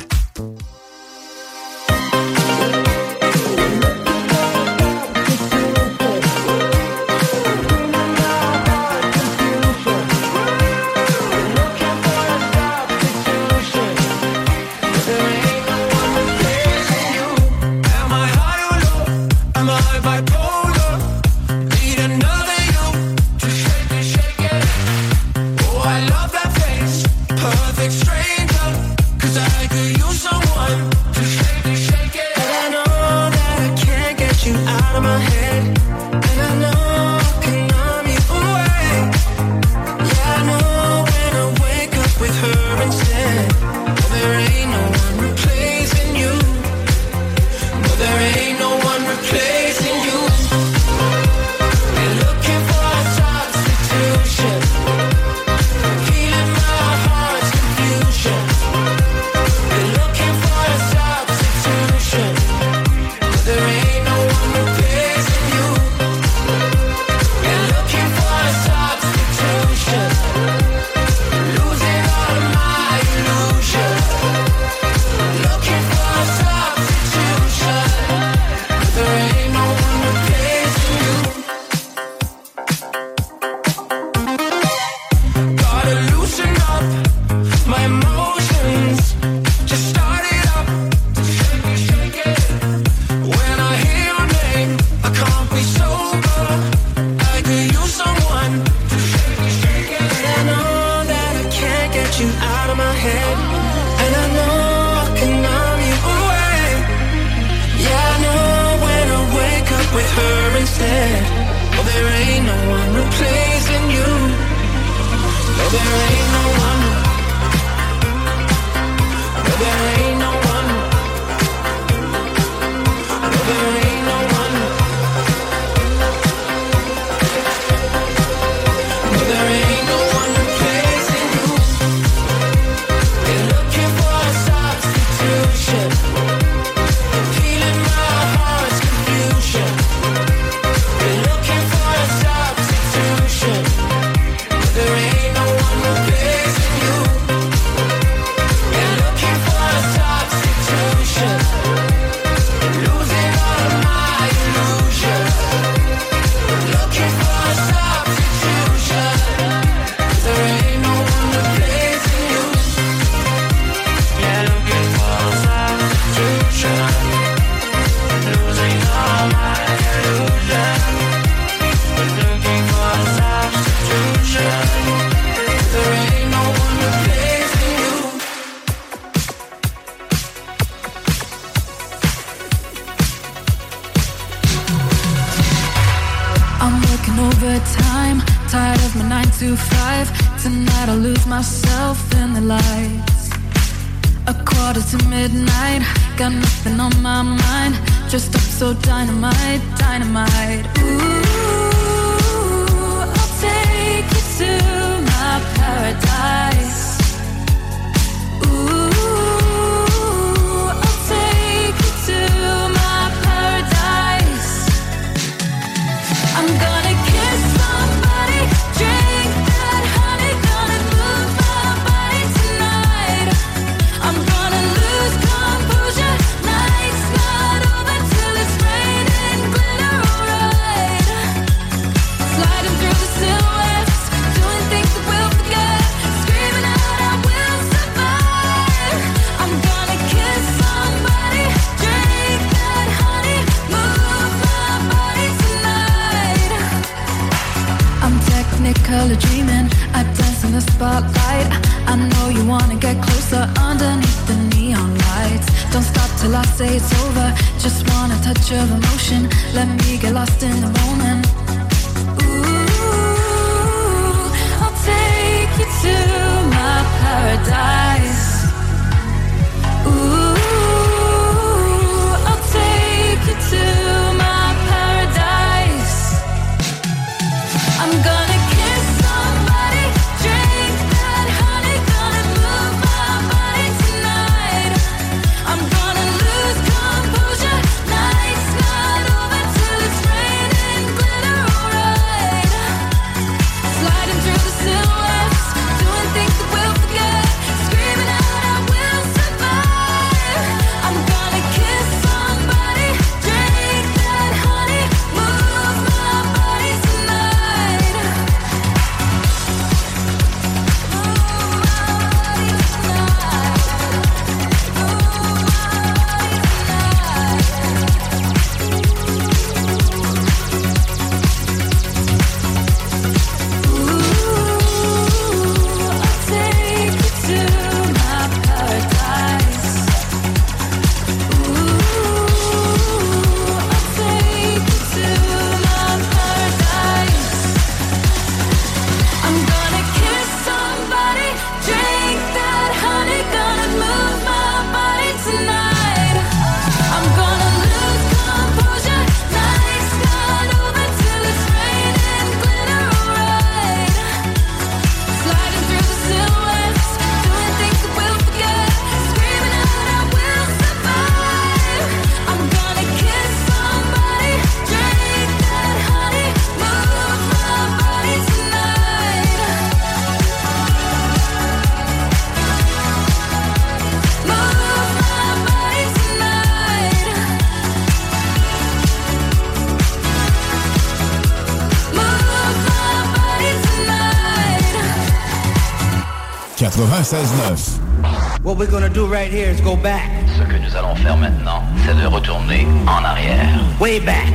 Ce que nous allons faire maintenant, c'est de retourner en arrière. Way back.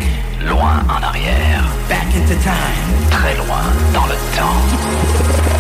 Loin en arrière. Back into time. Très loin dans le temps.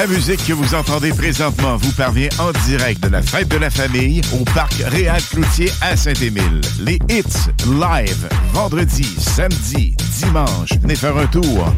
La musique que vous entendez présentement vous parvient en direct de la fête de la famille au parc Réal Cloutier à Saint-Émile. Les hits live vendredi, samedi, dimanche. Venez faire un tour.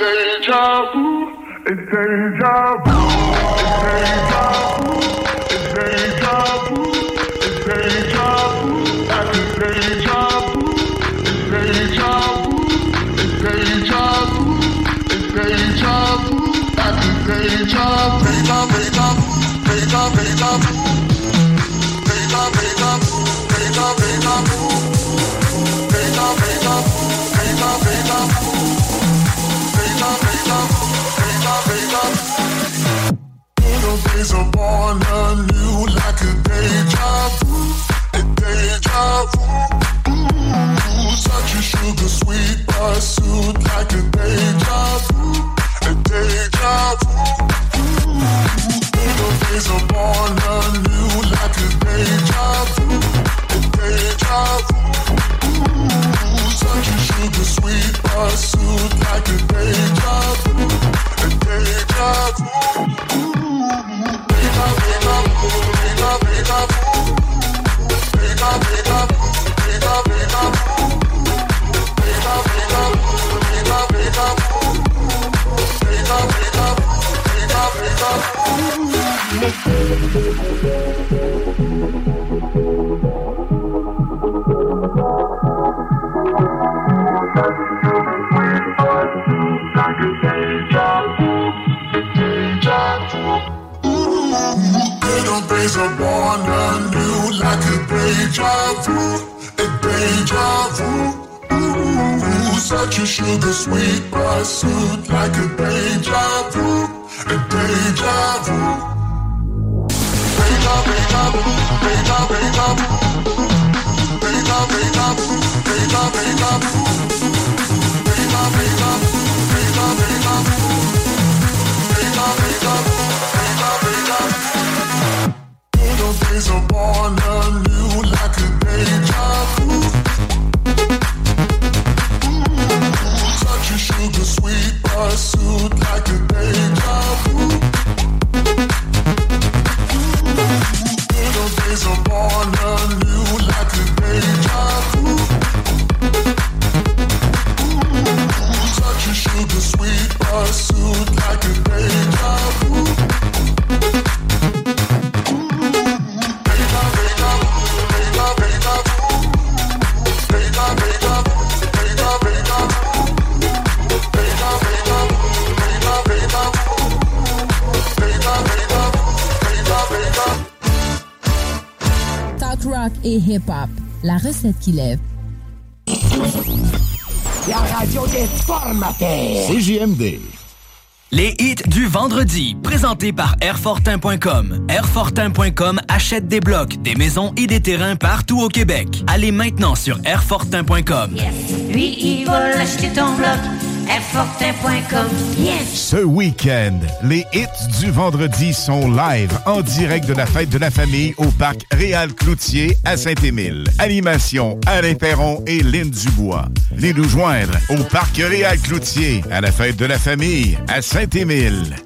deja vu, deja vu. Les hits du vendredi, présentés par Airfortin.com. Airfortin.com achète des blocs, des maisons et des terrains partout au Québec. Allez maintenant sur Airfortin.com. Yeah. Il ton bloc. Ce week-end, les hits du vendredi sont live en direct de la fête de la famille au parc Réal Cloutier à Saint-Émile. Animation Alain Perron et Lynn Dubois. Venez nous joindre au Parc Réal Cloutier, à la fête de la famille, à Saint-Émile.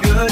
Good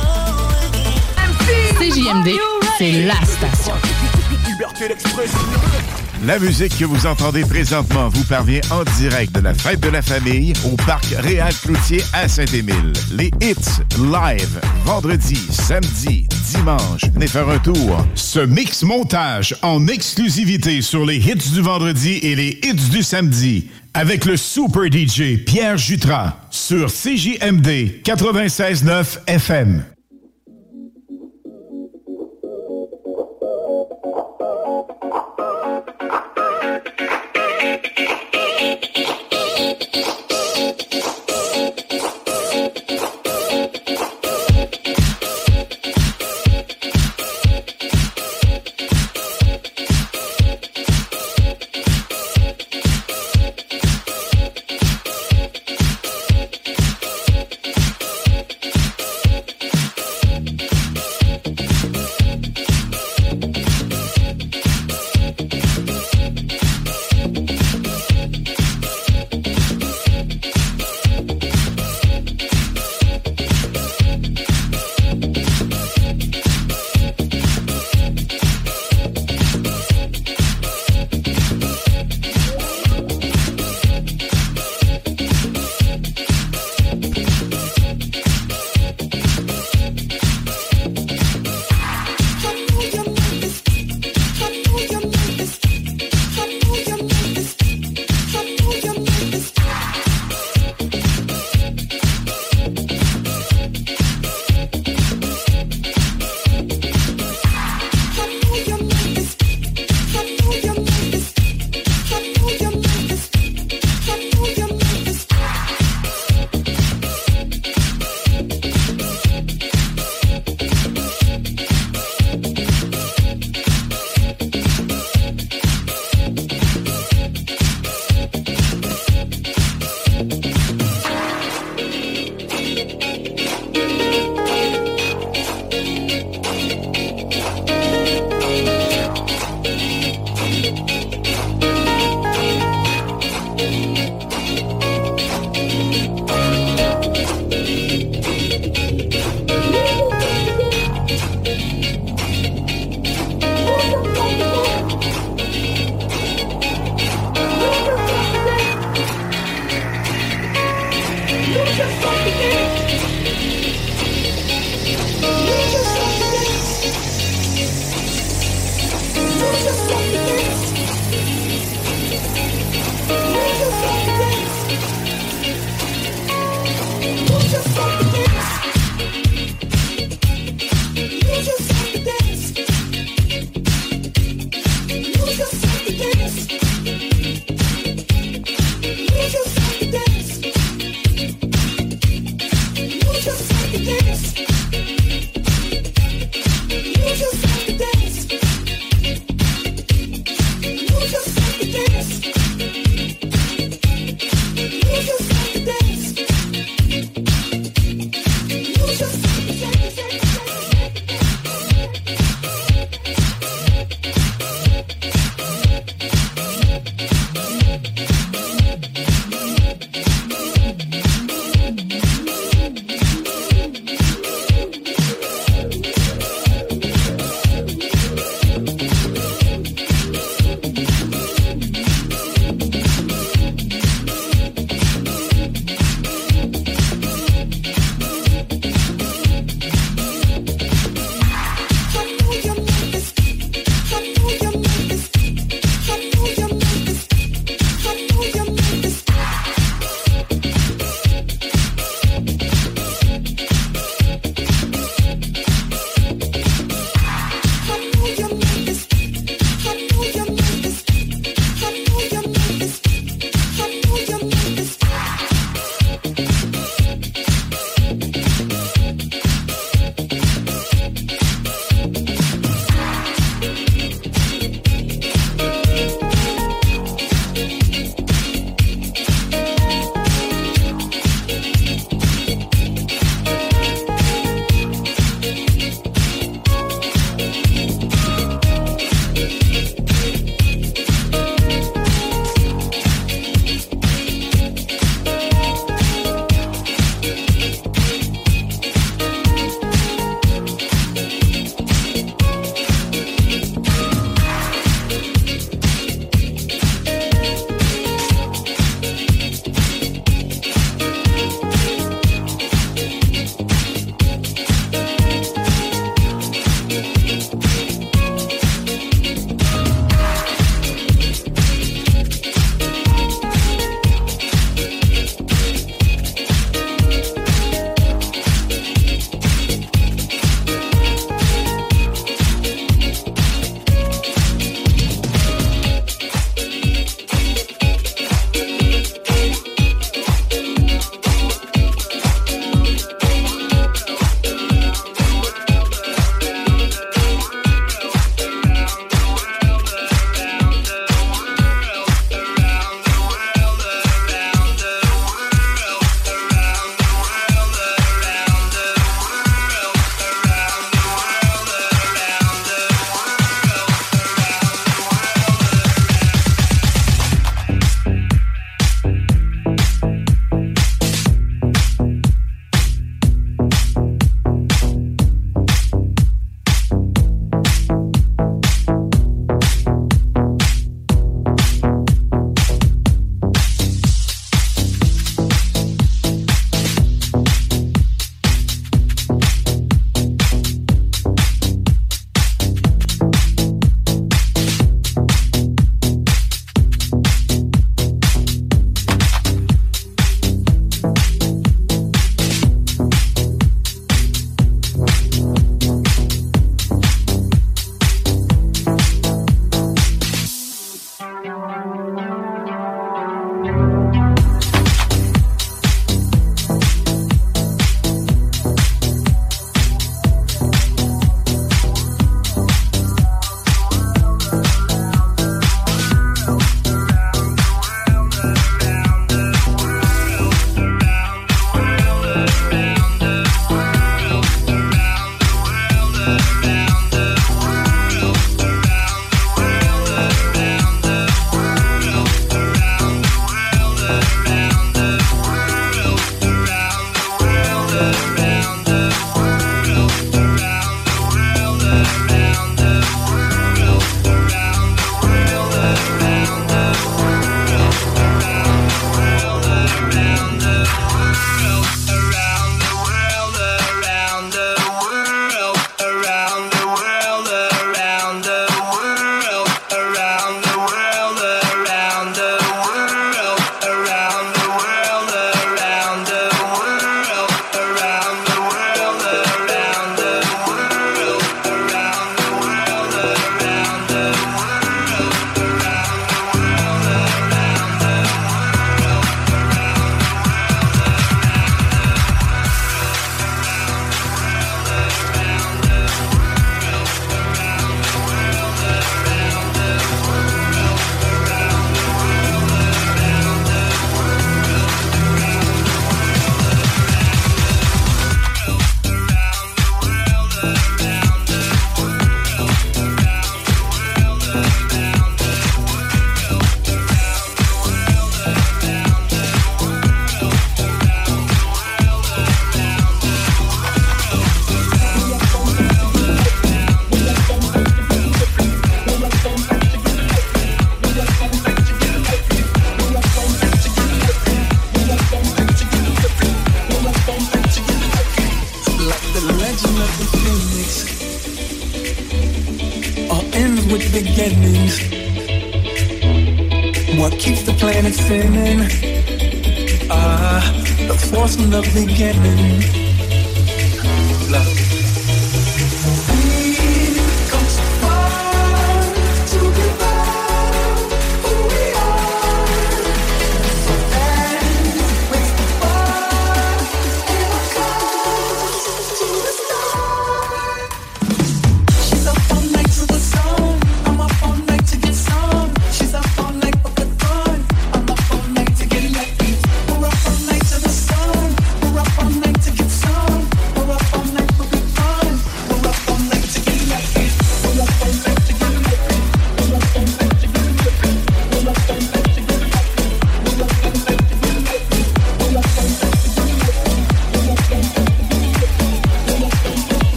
C'est la station. La musique que vous entendez présentement vous parvient en direct de la fête de la famille au parc Réal Cloutier à Saint-Émile. Les hits live vendredi, samedi, dimanche. Venez faire un tour. Ce mix montage en exclusivité sur les hits du vendredi et les hits du samedi avec le super DJ Pierre Jutras sur CJMD 96.9 FM.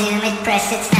Zoom it, press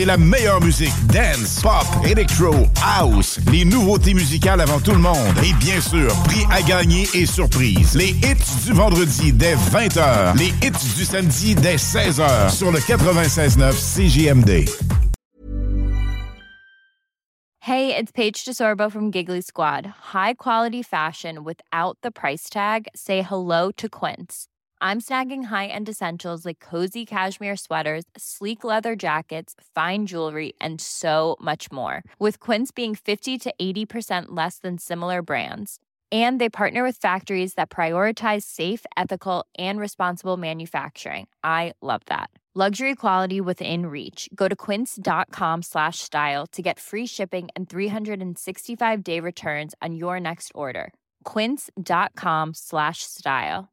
c'est la meilleure musique. Dance, pop, electro, house, les nouveautés musicales avant tout le monde. Et bien sûr, prix à gagner et surprise. Les hits du vendredi dès 20h. Les hits du samedi dès 16h. Sur le 96.9 CGMD. Hey, it's Paige DeSorbo from Giggly Squad. High quality fashion without the price tag. Say hello to Quince. I'm snagging high-end essentials like cozy cashmere sweaters, sleek leather jackets, fine jewelry, and so much more. With Quince being 50 to 80% less than similar brands. And they partner with factories that prioritize safe, ethical, and responsible manufacturing. I love that. Luxury quality within reach. Go to quince.com slash style to get free shipping and 365 day returns on your next order. Quince.com slash style.